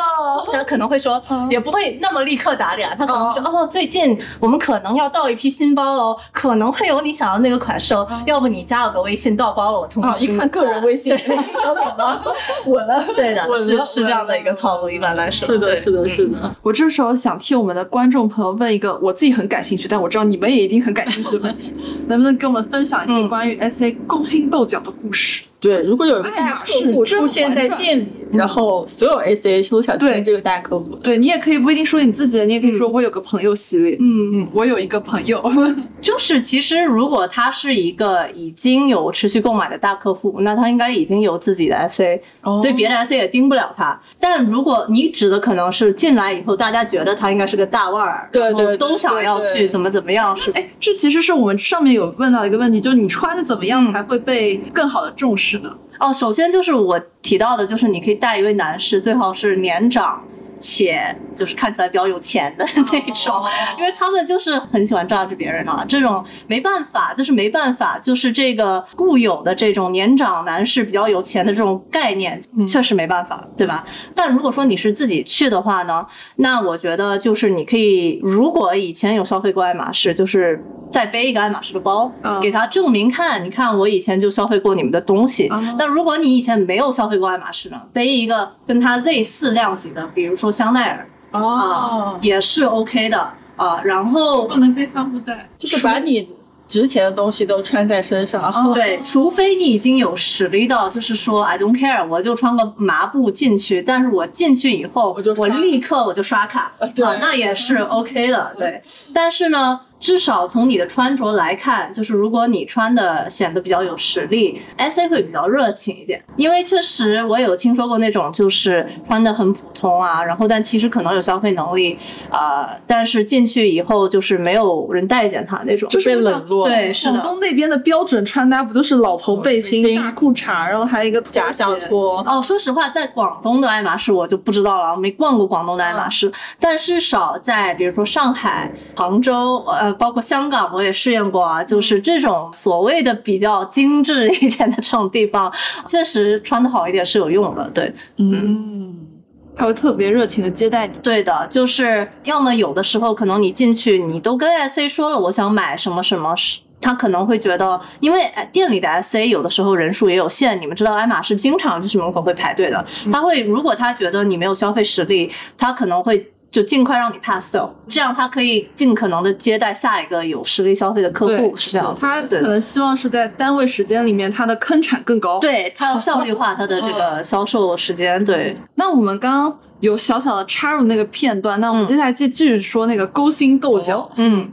[LAUGHS] 他可能会说嗯，也不会那么立刻打脸，他可能说哦，最近我们可能要到一批新包哦，可能会有你想要那个款式哦，要不你加我个微信，到包了我通啊，知你。一看个人微信，微信小礼吗？[LAUGHS] 稳了。对的，是是这样的一个套路，一般来说。是的，是的，是的。我这时候想替我们的观众朋友问一个我自己很感兴趣，但我知道你们也一定很感兴趣的问题，能不能跟我们分享一些嗯关于 S A 勾心斗角的故事？对，如果有一个大客户出现在店里，然后所有 SH 都想对。听这个大客户，对你也可以不一定说你自己的，你也可以说我有个朋友系列。嗯，嗯，我有一个朋友，[LAUGHS] 就是其实如果他是一个已经有持续购买的大客户，那他应该已经有自己的 SA，、哦。所以别的 SA 也盯不了他。但如果你指的可能是进来以后，大家觉得他应该是个大腕儿，对对对都想要去怎么怎么样，是哎，这其实是我们上面有问到一个问题，就是你穿的怎么样嗯。才会被更好的重视哦，首先就是我提到的，就是你可以带一位男士，最好是年长。且就是看起来比较有钱的那种，哦因为他们就是很喜欢 judge 别人啊，这种没办法，就是没办法，就是这个固有的这种年长男士比较有钱的这种概念，嗯确实没办法，对吧？但如果说你是自己去的话呢，那我觉得就是你可以，如果以前有消费过爱马仕，就是再背一个爱马仕的包，嗯给他证明看，你看我以前就消费过你们的东西。嗯那如果你以前没有消费过爱马仕呢，背一个跟它类似量级的，比如说香奈儿啊，也是 OK 的啊。然后不能背帆布袋，就是把你值钱的东西都穿在身上。哦对，除非你已经有实力到，就是说 I don't care，我就穿个麻布进去，但是我进去以后，我就我立刻我就刷卡，对啊，那也是 OK 的，对。但是呢，至少从你的穿着来看，就是如果你穿的显得比较有实力，SA 会比较热情一点，因为确实我有听说过那种就是穿的很普通啊，然后但其实可能有消费能力啊、但是进去以后就是没有人待见他那种，就被冷落，对，是。广东那边的标准穿搭不就是老头背心、大裤衩，然后还有一个假小鞋拖，哦，说实话，在广东的爱马仕我就不知道了，我没逛过广东的爱马仕，但至少在比如说上海、杭州，呃，包括香港，我也试验过啊，就是这种所谓的比较精致一点的这种地方，确实穿的好一点是有用的，对。嗯，他会特别热情的接待你。对的，就是要么有的时候可能你进去，你都跟 SA 说了我想买什么什么，是他可能会觉得，因为呃店里的 SA 有的时候人数也有限，你们知道爱马仕经常就是门口会排队的，他会如果他觉得你没有消费实力，他可能会。就尽快让你 pass 掉，这样他可以尽可能的接待下一个有实力消费的客户，是这样子。他可能希望是在单位时间里面，他的坑产更高。，对他要效率化他的这个销售时间，对，那我们刚刚有小小的插入那个片段，那我们嗯接下来继继续说那个勾心斗角，嗯。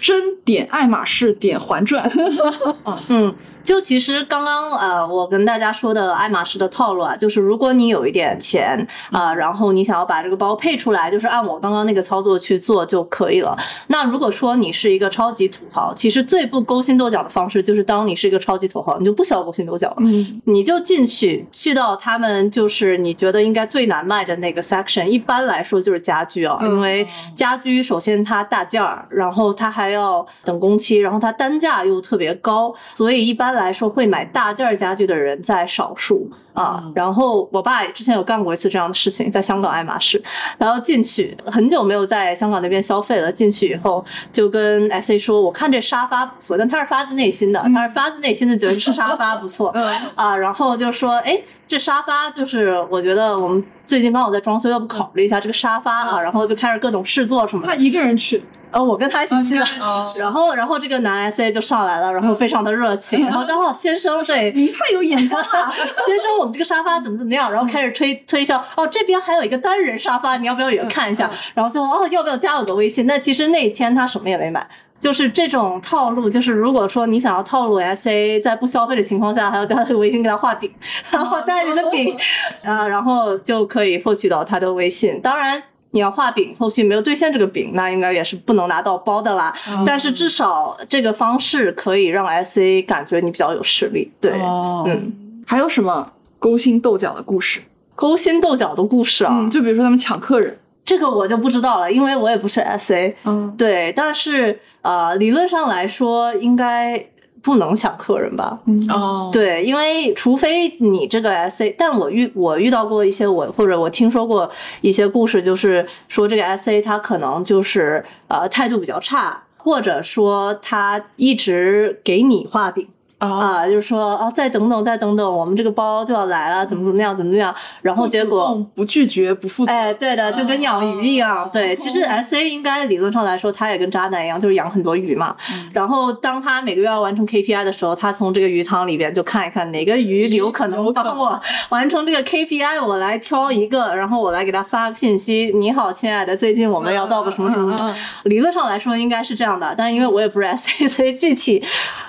真点爱马仕点还转。[LAUGHS] 嗯，就其实刚刚呃，我跟大家说的爱马仕的套路啊，就是如果你有一点钱啊、然后你想要把这个包配出来，就是按我刚刚那个操作去做就可以了。那如果说你是一个超级土豪，其实最不勾心斗角的方式就是当你是一个超级土豪，你就不需要勾心斗角了。嗯，你就进去，去到他们就是你觉得应该最难卖的那个 section，一般来说就是家居啊，嗯因为家居首先它大件儿，然后它还要等工期，然后它单价又特别高，所以一般来说会买大件儿家具的人在少数。啊嗯。然后我爸之前有干过一次这样的事情，在香港爱马仕，然后进去很久没有在香港那边消费了，进去以后就跟 S A 说，我看这沙发不错，但他是发自内心的，他是发自内心的觉得是沙发不错，嗯 [LAUGHS] 啊，然后就说，哎，这沙发就是我觉得我们最近刚好在装修，要不考虑一下这个沙发啊？然后就开始各种试坐什么的。他一个人去，呃，我跟他一起去的。哦 [LAUGHS] 然后，然后这个男 S A 就上来了，然后非常的热情，然后就哦，先生，对，你太有眼光了。[LAUGHS] 先生，我们这个沙发怎么怎么样？然后开始推推销，哦，这边还有一个单人沙发，你要不要也看一下？然后最后哦，要不要加我的微信？那其实那一天他什么也没买。就是这种套路，就是如果说你想要套路 S A，在不消费的情况下，还要加他的微信给他画饼，[LAUGHS] 然后带你的饼，[LAUGHS] 啊，然后就可以获取到他的微信。当然，你要画饼，后续没有兑现这个饼，那应该也是不能拿到包的啦。但是至少这个方式可以让 S A 感觉你比较有实力。对，哦嗯，还有什么勾心斗角的故事？勾心斗角的故事啊，嗯，就比如说他们抢客人，这个我就不知道了，因为我也不是 S A。嗯，对，但是呃，理论上来说应该不能抢客人吧？嗯哦，对，因为除非你这个 S A，但我遇我遇到过一些我或者我听说过一些故事，就是说这个 S A 他可能就是呃态度比较差，或者说他一直给你画饼。啊，就是说啊，再等等，再等等，我们这个包就要来了，怎么怎么样，怎么怎么样，然后结果不拒绝不负责，哎，对的，就跟养鱼一样。对，其实 S A 应该理论上来说，他也跟渣男一样，就是养很多鱼嘛。然后当他每个月要完成 K P I 的时候，他从这个鱼塘里边就看一看哪个鱼有可能帮我完成这个 K P I，我来挑一个，然后我来给他发个信息：你好，亲爱的，最近我们要到个什么什么。理论上来说应该是这样的，但因为我也不是 S A，所以具体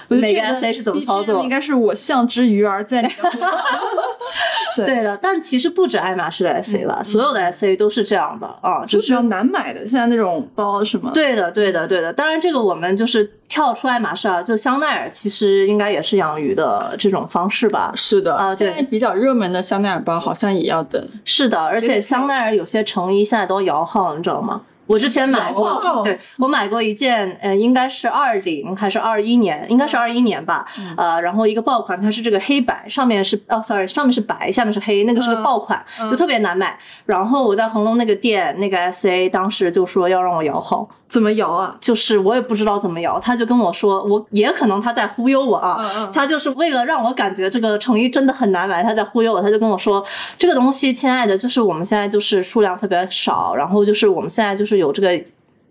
每个 S A 是怎么操作应？该是我像只鱼儿在你的 [LAUGHS] 对对的，但其实不止爱马仕的 S A 吧，所有的 S A 都是这样的啊，就就是比较难买的，现在那种包是吗，对的，对的，对的。当然，这个我们就是跳出爱马仕啊，就香奈儿其实应该也是养鱼的这种方式吧。是的啊现在比较热门的香奈儿包好像也要等。是的，而且香奈儿有些成衣现在都摇号，你知道吗？我之前买过号，对我买过一件，呃，应该是二零还是二一年，应该是二一年吧，嗯。呃，然后一个爆款，它是这个黑白，上面是哦，sorry，上面是白，下面是黑，那个是个嗯。爆款，嗯。就特别难买。然后我在恒隆那个店，那个 S A 当时就说要让我摇号，怎么摇啊？就是我也不知道怎么摇，他就跟我说，我也可能他在忽悠我啊，嗯嗯他就是为了让我感觉这个成衣真的很难买，他在忽悠我，他就跟我说，这个东西，亲爱的，就是我们现在就是数量特别少，然后就是我们现在就是有这个。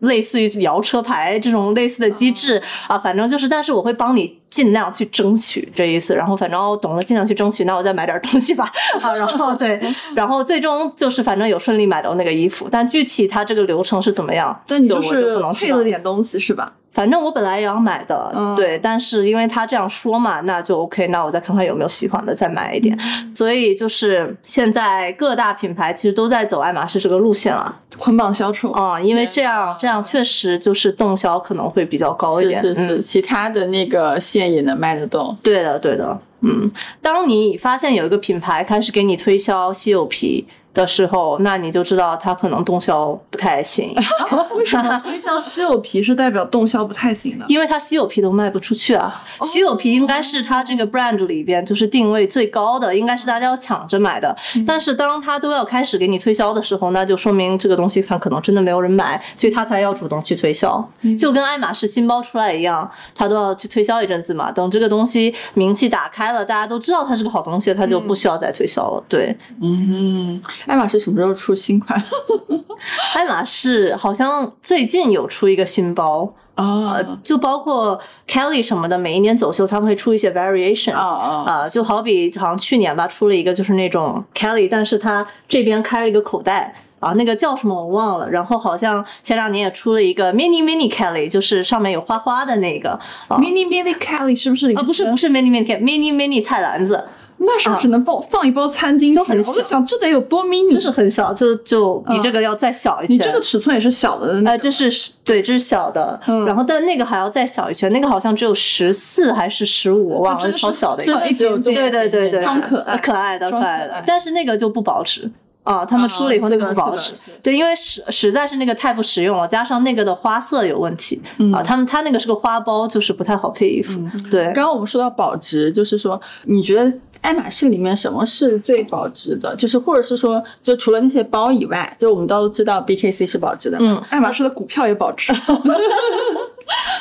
类似于摇车牌这种类似的机制啊，反正就是，但是我会帮你尽量去争取这意思。然后反正我懂了，尽量去争取，那我再买点东西吧啊。[LAUGHS] 然后对，然后最终就是反正有顺利买到那个衣服，但具体它这个流程是怎么样，但你就是配了点东西是吧？反正我本来也要买的，嗯对，但是因为他这样说嘛，那就 OK，那我再看看有没有喜欢的，再买一点。嗯所以就是现在各大品牌其实都在走爱马仕这个路线了捆绑销售，啊、因为这样这样确实就是动销可能会比较高一点。是是其他的那个线也能卖得动。对的，对的，嗯，当你发现有一个品牌开始给你推销稀有皮的时候，那你就知道它可能动销不太行，[LAUGHS] 为什么推销稀有皮是代表动销不太行的？因为它稀有皮都卖不出去啊。稀有皮应该是它这个 brand 里边就是定位最高的，应该是大家要抢着买的。但是当它都要开始给你推销的时候，那就说明这个东西它可能真的没有人买，所以它才要主动去推销。就跟爱马仕新包出来一样，它都要去推销一阵子嘛。等这个东西名气打开了，大家都知道它是个好东西，它就不需要再推销了。对，嗯，爱马仕什么时候出新款？爱马仕好像最近有出一个新包。啊呃，就包括 Kelly 什么的，每一年走秀他们会出一些 variations 啊啊、就好比好像去年吧，出了一个就是那种 Kelly，但是它这边开了一个口袋。啊，那个叫什么我忘了。然后好像前两年也出了一个 mini mini Kelly，就是上面有花花的那个啊 Mini Mini Kelly 是不是里啊，不是不是 mini mini Kelly，mini mini 菜篮子，那时候只能包放一包餐巾纸，就很小我就想这得有多 mini，就是很小，就就比嗯这个要再小一些。你这个尺寸也是小的哎呃，这是对，这是小的，嗯然后但那个还要再小一圈，那个好像只有十四还是十五，我忘了，真的是超小的一个。对对对对，装可爱可爱的可爱的，但是那个就不保值啊，他们出了以后那个不保值。对，因为实实在是那个太不实用了，加上那个的花色有问题、嗯啊，他们他那个是个花苞，就是不太好配衣服。对，刚刚我们说到保值，就是说，你觉得爱马仕里面什么是最保值的？就是或者是说，就除了那些包以外，就我们都知道 BKC 是保值的，嗯，爱马仕的股票也保值。[LAUGHS] [LAUGHS]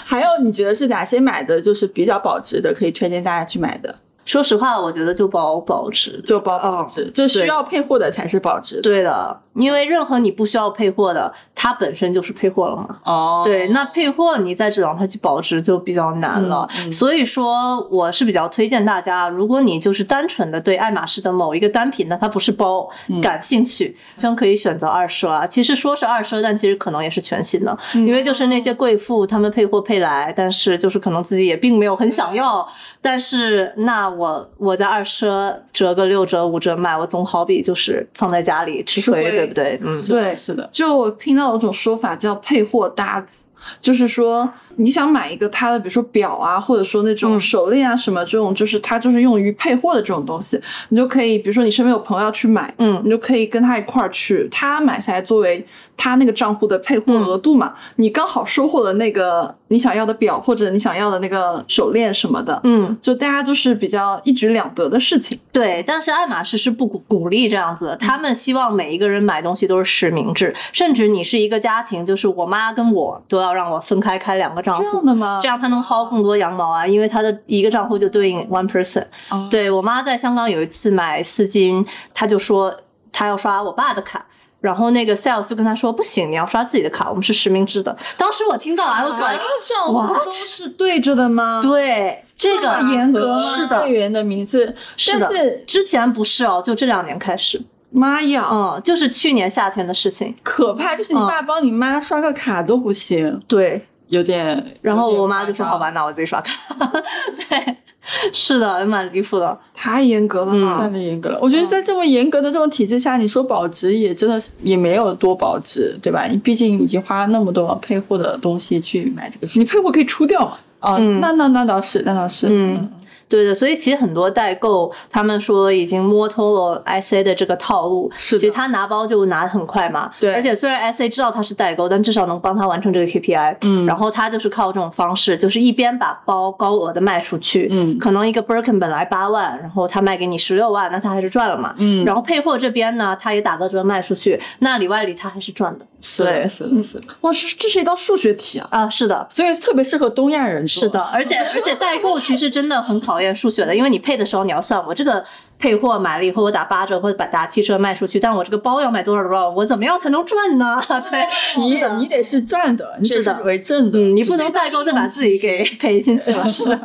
还有你觉得是哪些买的就是比较保值的，可以推荐大家去买的？说实话，我觉得就保保值。就保保值，就需要配货的才是保值。对的，因为任何你不需要配货的，它本身就是配货了嘛。哦，对，那配货你再指望它去保值就比较难了。所以说，我是比较推荐大家，如果你就是单纯的对爱马仕的某一个单品，那它不是包、嗯感兴趣，非常可以选择二奢啊。其实说是二奢，但其实可能也是全新的，嗯因为就是那些贵妇她们配货配来，但是就是可能自己也并没有很想要，但是那我我在二奢折个六折五折卖，我总好比就是放在家里吃亏，亏对不对？嗯，对，是的，就我听到有种说法叫配货搭子，就是说你想买一个它的，比如说表啊，或者说那种嗯。手链啊什么这种，就是它就是用于配货的这种东西，你就可以，比如说你身边有朋友要去买，嗯。你就可以跟他一块儿去，他买下来作为他那个账户的配货额度嘛，你刚好收获了那个你想要的表或者你想要的那个手链什么的，嗯。就大家就是比较一举两得的事情。对，但是爱马仕是不鼓鼓励这样子的，他们希望每一个人买东西都是实名制，甚至你是一个家庭，就是我妈跟我都要让我分开开两个账户这样户。的吗？这样她能薅更多羊毛啊，因为她的一个账户就对应 one person。哦对我妈在香港有一次买丝巾，她就说她要刷我爸的卡，然后那个 sales 就跟他说不行，你要刷自己的卡，我们是实名制的。当时我听到，I was 两 like，个账户 What？都是对着的吗？对，这个严格是的会，员的名字，是的但是之前不是哦，就这两年开始。妈呀！嗯，就是去年夏天的事情。可怕，就是你嗯爸帮你妈刷个卡都不行，对，有点。然后我妈就说：“好吧，，那我自己刷卡。[LAUGHS] ”对，[LAUGHS] 是的，蛮离谱的。太严格了嘛？太严格了。我觉得在这么严格的这种体制下，你说保值也真的是也没有多保值，对吧？你毕竟已经花那么多配货的东西去买这个你配货可以出掉嘛？啊，嗯那那那倒是，那倒是，嗯对的，所以其实很多代购他们说已经摸透了 SA 的这个套路，是的其实他拿包就拿的很快嘛。对而且虽然 SA 知道他是代购，但至少能帮他完成这个 KPI。嗯然后他就是靠这种方式，就是一边把包高额的卖出去，嗯可能一个 Birkin 本来八万，然后他卖给你十六万，那他还是赚了嘛。嗯然后配货这边呢，他也打个折卖出去，那里外里他还是赚的。是的，对是的，是的。哇，是这是一道数学题啊！啊，是的，所以特别适合东亚人做。是的，而且而且代购其实真的很考验数学的，因为你配的时候你要算，我这个配货买了以后，我打八折或者把打七折卖出去，但我这个包要卖多少多少，我怎么样才能赚呢？[LAUGHS] 对，你得你得是赚的，你得是为正的。嗯，你不能代购再把自己给赔进去了，[LAUGHS] 是的，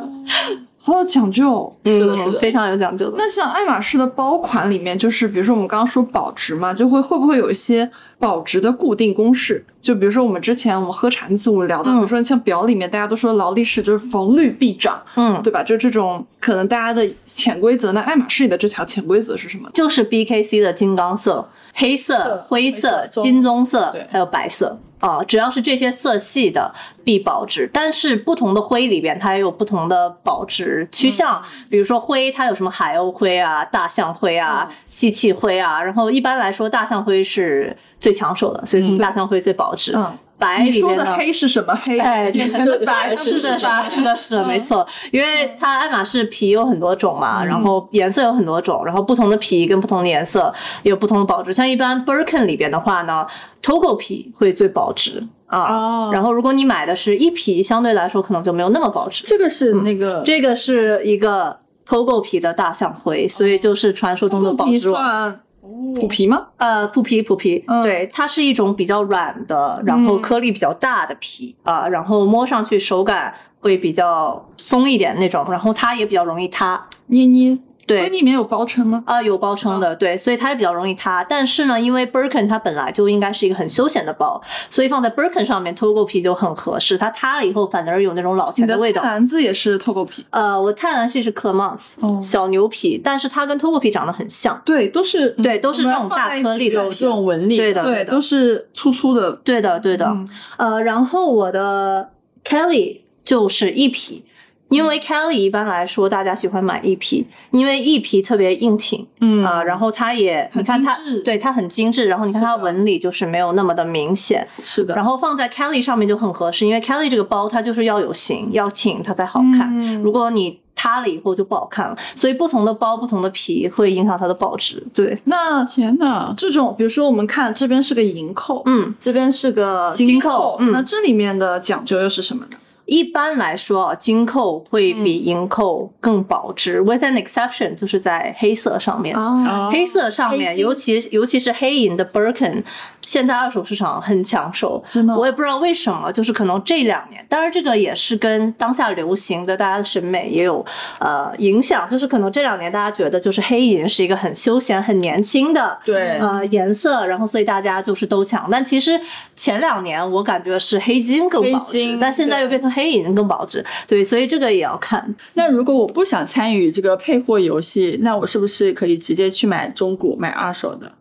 好有讲究。哦是的是的嗯，非常有讲究的。那像爱马仕的包款里面，就是比如说我们刚刚说保值嘛，就会会不会有一些保值的固定公式？就比如说我们之前我们喝茶那次我们聊的，嗯比如说像表里面大家都说劳力士就是逢绿必涨，嗯，对吧？就这种可能大家的潜规则。那爱马仕里的这条潜规则是什么？就是 BKC 的金刚色、黑色、灰色、金棕色，还有白色啊，只要是这些色系的必保值。但是不同的灰里边，它也有不同的保值趋向。比如说灰，它有什么海鸥灰啊、大象灰啊、细气灰啊。然后一般来说，大象灰是最抢手的，所以大象灰最保值。嗯，白里面的？黑是什么黑？哎，眼前的白是的，白。是的，是的，没错。因为它爱马仕皮有很多种嘛，嗯然后颜色有很多种，然后不同的皮跟不同的颜色也有不同的保值。像一般 Birkin 里边的话呢，Togo 皮会最保值啊。哦然后如果你买的是一皮，相对来说可能就没有那么保值。这个是那个这个是一个 Togo 皮的大象灰，所以就是传说中的保值王。算虎皮吗？呃，虎皮，虎皮，嗯对，它是一种比较软的，然后嗯颗粒比较大的皮啊、然后摸上去手感会比较松一点那种，然后它也比较容易塌。捏捏。对所以里面有包撑吗？啊、有包撑的，对，所以它也比较容易塌。但是呢，因为 Birkin 它本来就应该是一个很休闲的包，所以放在 Birkin 上面，Togo 皮就很合适。它塌了以后，反而有那种老钱的味道。篮子也是 Togo 皮，呃，我泰兰系是 Clemence、哦小牛皮，但是它跟 Togo 皮长得很像。对，都是对都是这种大颗粒的有这种纹理，对的，对，的都是粗粗的。对的，对的。嗯呃，然后我的 Kelly 就是一匹，因为 Kelly 一般来说大家喜欢买一皮，因为一皮特别硬挺嗯啊、然后它也很你看它对它很精致，然后你看它纹理就是没有那么的明显，是的，然后放在 Kelly 上面就很合适，因为 Kelly 这个包它就是要有型要挺它才好看，嗯如果你塌了以后就不好看了，所以不同的包不同的皮会影响它的保值，对，那天哪，这种，比如说我们看这边是个银扣，嗯。这边是个金扣扣，嗯那这里面的讲究又是什么呢？一般来说啊，金扣会嗯比银扣更保值、w i t h an exception，就是在黑色上面。哦，黑色上面，尤其尤其是黑银的 Birkin，现在二手市场很抢手。真的哦我也不知道为什么，就是可能这两年，当然这个也是跟当下流行的大家的审美也有呃影响，就是可能这两年大家觉得就是黑银是一个很休闲、很年轻的对，呃颜色，然后所以大家就是都抢。但其实前两年我感觉是黑金更保值，但现在又变成黑银更保值。对，所以这个也要看。那如果我不想参与这个配货游戏，那我是不是可以直接去买中古、买二手的？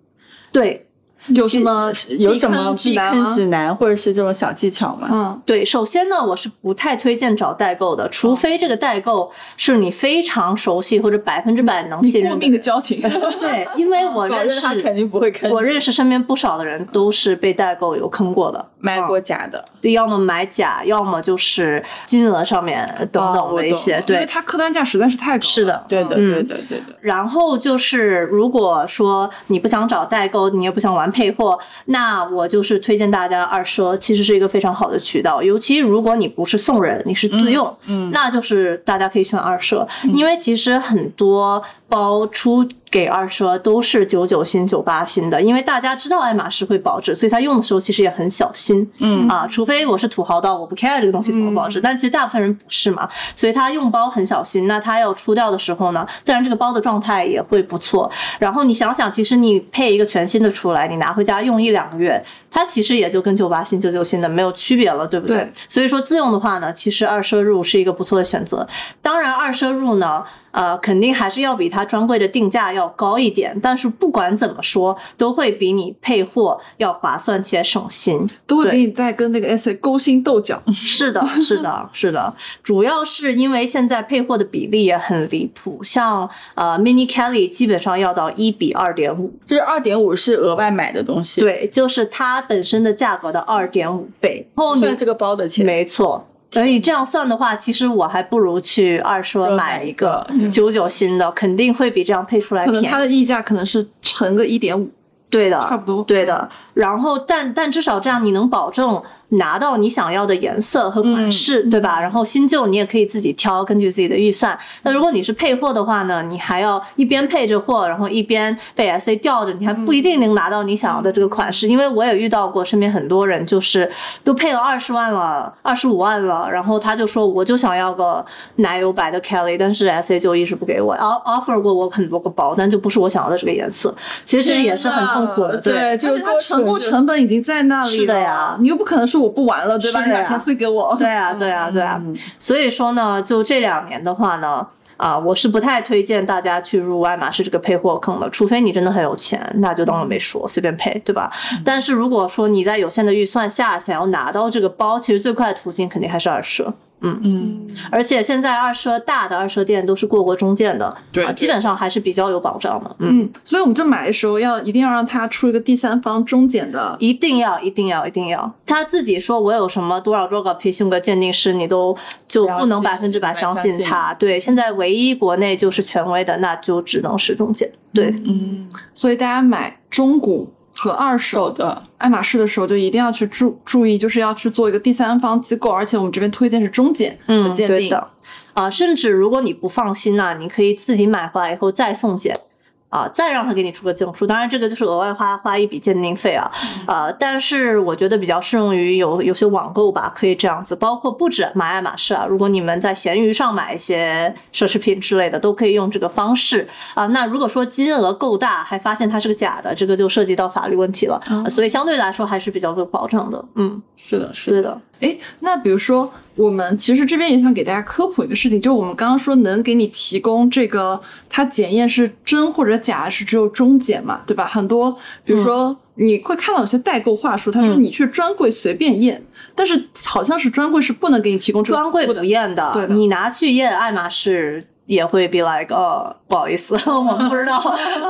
对，有什么有什么避坑指南或者是这种小技巧吗？嗯，对，首先呢，我是不太推荐找代购的，除非这个代购是你非常熟悉或者百分之百能你过命的信任的人。交情，对，因为我认识他肯定不会坑，我认识身边不少的人都是被代购有坑过的，买过嗯假的。对，要么买假，要么就是金额上面等哦等的一些，对因为对。它客单价实在是太高了。是的对的，嗯对的，对的。然后就是，如果说你不想找代购，你也不想玩配货，那我就是推荐大家二奢，其实是一个非常好的渠道。尤其如果你不是送人，你是自用，嗯，那就是大家可以选二奢，因为其实很多包出给二奢都是九九新、九八新的，因为大家知道爱马仕会保值，所以他用的时候其实也很小心。嗯啊，除非我是土豪到我不 care 这个东西怎么保值，嗯但其实大部分人不是嘛，所以他用包很小心。那他要出掉的时候呢，自然这个包的状态也会不错。然后你想想，其实你配一个全新的出来，你拿回家用一两个月，它其实也就跟九八新、九九新的没有区别了，对不对？对所以说自用的话呢，其实二奢入是一个不错的选择。当然，二奢入呢，呃，肯定还是要比它专柜的定价要高一点，但是不管怎么说，都会比你配货要划算且省心。都会比你在跟那个 S A 勾心斗角。是的，[LAUGHS] 是的，是的，主要是因为现在配货的比例也很离谱，像呃 Mini Kelly 基本上要到一比二点五，就是二点五是额外买的东西，，对，就是它本身的价格的二点五倍。然后你算这个包的钱。没错。所以这样算的话，其实我还不如去二奢买一个嗯九九新的，肯定会比这样配出来可能便宜。它的溢价可能是乘个一点五，对的，差不多。对的。然后，但但至少这样你能保证拿到你想要的颜色和款式，嗯对吧？然后新旧你也可以自己挑，根据自己的预算。那如果你是配货的话呢，你还要一边配着货，然后一边被 SA 吊着，你还不一定能拿到你想要的这个款式。因为我也遇到过身边很多人，就是都配了二十万了、二十五万了，然后他就说我就想要个奶油白的 Kelly，但是 SA 就一直不给我。off offer 过我很多个包，但就不是我想要的这个颜色。其实这也是很痛苦的，对，这而且它个过沉没程成本已经在那里了，是的呀你又不可能说我不玩了，对吧？你把钱退给我。对啊，对啊，对啊。嗯所以说呢，就这两年的话呢，啊、我是不太推荐大家去入爱马仕这个配货坑的，除非你真的很有钱，那就当我没说，随便配，对吧？但是如果说你在有限的预算下想要拿到这个包，其实最快的途径肯定还是二奢。嗯，嗯，而且现在二奢大的二奢店都是过过中介的，啊，对对基本上还是比较有保障的。嗯，嗯，所以我们这买的时候要一定要让他出一个第三方中检的，一定要，一定要，一定要。他自己说我有什么多少多少培训个鉴定师，你都就不能百分之百相相信信他。对，现在唯一国内就是权威的，那就只能是中检。对，嗯，所以大家买中古和二手手的，爱马仕的时候，就一定要去注注意，就是要去做一个第三方机构，而且我们这边推荐是中检的嗯，鉴定。对的。啊，甚至如果你不放心呢、你可以自己买回来以后再送检。啊，再让他给你出个证书，当然这个就是额外花花一笔鉴定费啊，呃，但是我觉得比较适用于有有些网购吧，可以这样子，包括不止买爱马仕啊，如果你们在闲鱼上买一些奢侈品之类的，都可以用这个方式啊。那如果说金额够大，还发现它是个假的，这个就涉及到法律问题了，所以相对来说还是比较有保障的。嗯，是的，是的，诶，那比如说，我们其实这边也想给大家科普一个事情，就我们刚刚说能给你提供这个，它检验是真或者假是只有中检嘛，对吧？很多比如说你会看到有些代购话术，他说嗯你去专柜随便验，但是好像是专柜是不能给你提供这个专柜不验的，对的你拿去验爱马仕。也会 be like，哦，不好意思，[LAUGHS] 我们不知道。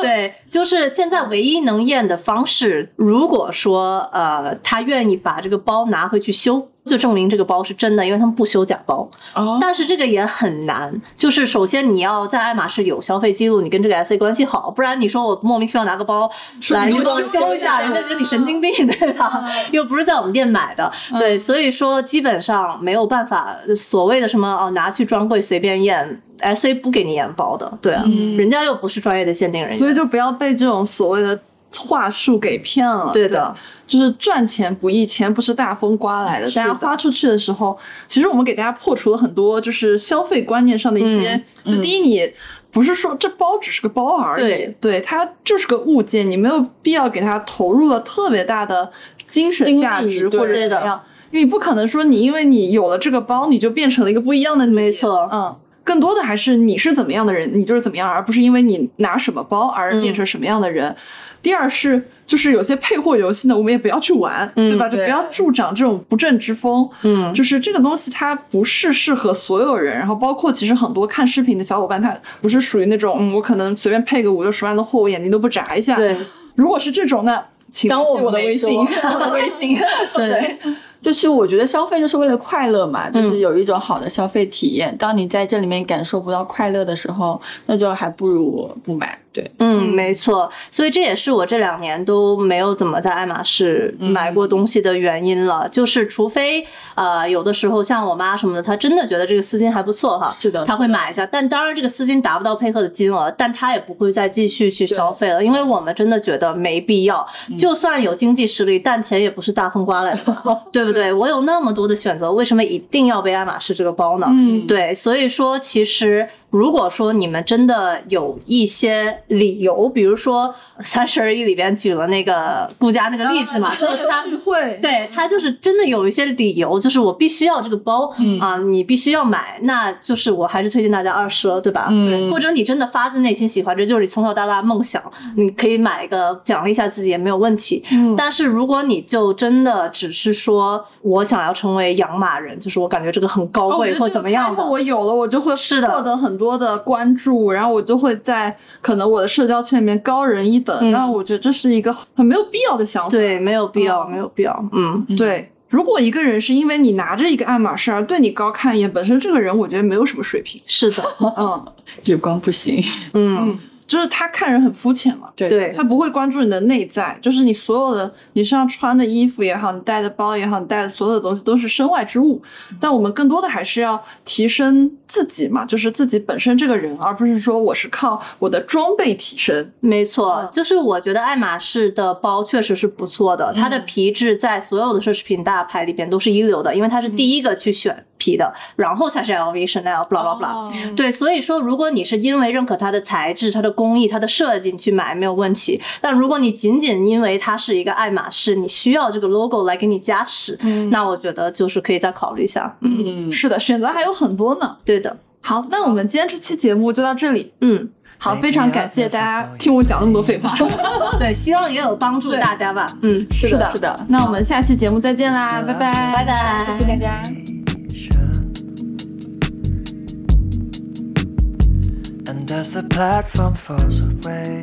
对，就是现在唯一能验的方式，如果说呃，他愿意把这个包拿回去修，就证明这个包是真的，因为他们不修假包。哦，但是这个也很难，就是首先你要在爱马仕有消费记录，你跟这个 SA 关系好，不然你说我莫名其妙拿个包来你给我修修一下，人家觉得你神经病，[LAUGHS] 对吧？又不是在我们店买的，对，所以说基本上没有办法，所谓的什么哦，拿去专柜随便验，SA 不给你验包的，对啊，嗯人家又不是专业的鉴定人员，所以就不要被这种所谓的话术给骗了。对的，就是赚钱不易，钱不是大风刮来的。大家花出去的时候，其实我们给大家破除了很多就是消费观念上的一些。嗯就第一，你不是说这包只是个包而已，对它就是个物件，你没有必要给它投入了特别大的精神价值或者怎么样。因为你不可能说你因为你有了这个包，你就变成了一个不一样的你。没错嗯，更多的还是你是怎么样的人，你就是怎么样，而不是因为你拿什么包而变成什么样的人。第二是，就是有些配货游戏呢，我们也不要去玩，嗯对吧？就不要助长这种不正之风。嗯，就是这个东西，它不是适合所有人。然后，包括其实很多看视频的小伙伴，他不是属于那种，嗯，我可能随便配个五六十万的货，我眼睛都不眨一下。对，如果是这种那，请当我联系我的微信，我的微信。对，就是我觉得消费就是为了快乐嘛，嗯就是有一种好的消费体验。当你在这里面感受不到快乐的时候，那就还不如不买。对，嗯，嗯没错，所以这也是我这两年都没有怎么在爱马仕买过东西的原因了。就是除非呃，有的时候像我妈什么的，她真的觉得这个丝巾还不错哈，是的她会买一下。但当然，这个丝巾达不到配合的金额，但她也不会再继续去消费了，因为我们真的觉得没必要。就算有经济实力，但钱也不是大风刮来的，[LAUGHS] 对不对？我有那么多的选择，为什么一定要背爱马仕这个包呢？嗯，对，所以说其实如果说你们真的有一些理由，比如说三十而已里边举了那个顾家那个例子嘛，就是他。对他就是真的有一些理由，就是我必须要这个包，嗯啊，你必须要买，那就是我还是推荐大家二奢，对吧？嗯或者你真的发自内心喜欢，这就是你从小到大的梦想，你可以买一个奖励一下自己也没有问题。嗯，但是如果你就真的只是说我想要成为养马人，就是我感觉这个很高贵或怎么样的，我有了，我就会是的获得很多的关注，然后我就会在可能我的社交圈里面高人一等。嗯那我觉得这是一个很没有必要的想法。对，没有必要，嗯没有必要。嗯，对，如果一个人是因为你拿着一个爱马仕而对你高看一眼，本身这个人我觉得没有什么水平。是的，嗯 [LAUGHS] 眼光不行。嗯，嗯，就是他看人很肤浅嘛。对对他不会关注你的内在，就是你所有的你身上穿的衣服也好，你带的包也好，你带的所有的东西都是身外之物。但我们更多的还是要提升自己嘛，就是自己本身这个人，而不是说我是靠我的装备提升。没错嗯，就是我觉得爱马仕的包确实是不错的，它的嗯皮质在所有的奢侈品大牌里边都是一流的，因为它是第一个去选皮的，然后才是 LV、Chanel、blah blah 对，所以说，如果你是因为认可它的材质、它的工艺、它的设计你去买没有问题，但如果你仅仅因为它是一个爱马仕，你需要这个 logo 来给你加持，嗯那我觉得就是可以再考虑一下。嗯，嗯，是的，选择还有很多呢。对的，好，那我们今天这期节目就到这里。嗯，好，非常感谢大家听我讲那么多废话。对，希望也有帮助大家吧。嗯，是的是的。那我们下期节目再见啦，拜拜，拜拜，谢谢大家。And as the platform falls away.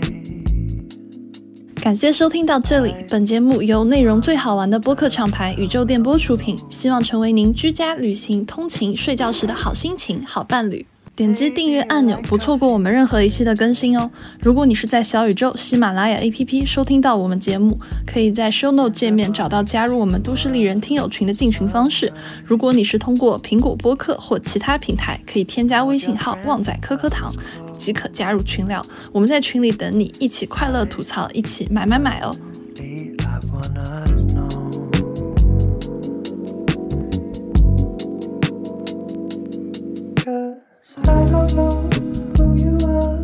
感谢收听到这里，本节目由内容最好玩的播客厂牌宇宙电波出品，希望成为您居家、旅行、通勤、睡觉时的好心情、好伴侣。点击订阅按钮，不错过我们任何一期的更新哦。如果你是在小宇宙、喜马拉雅 APP 收听到我们节目，可以在 Show Note 界面找到加入我们都市丽人听友群的进群方式。如果你是通过苹果播客或其他平台，可以添加微信号“旺仔可可糖”，即可加入群聊。我们在群里等你，一起快乐吐槽，一起买买买哦。I wanna know. Cause I don't know who you are,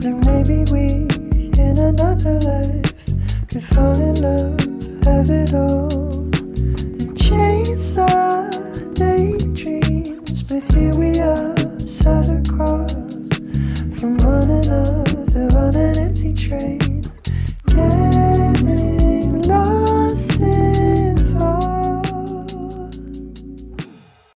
but maybe From one another, on an empty train. Yeah.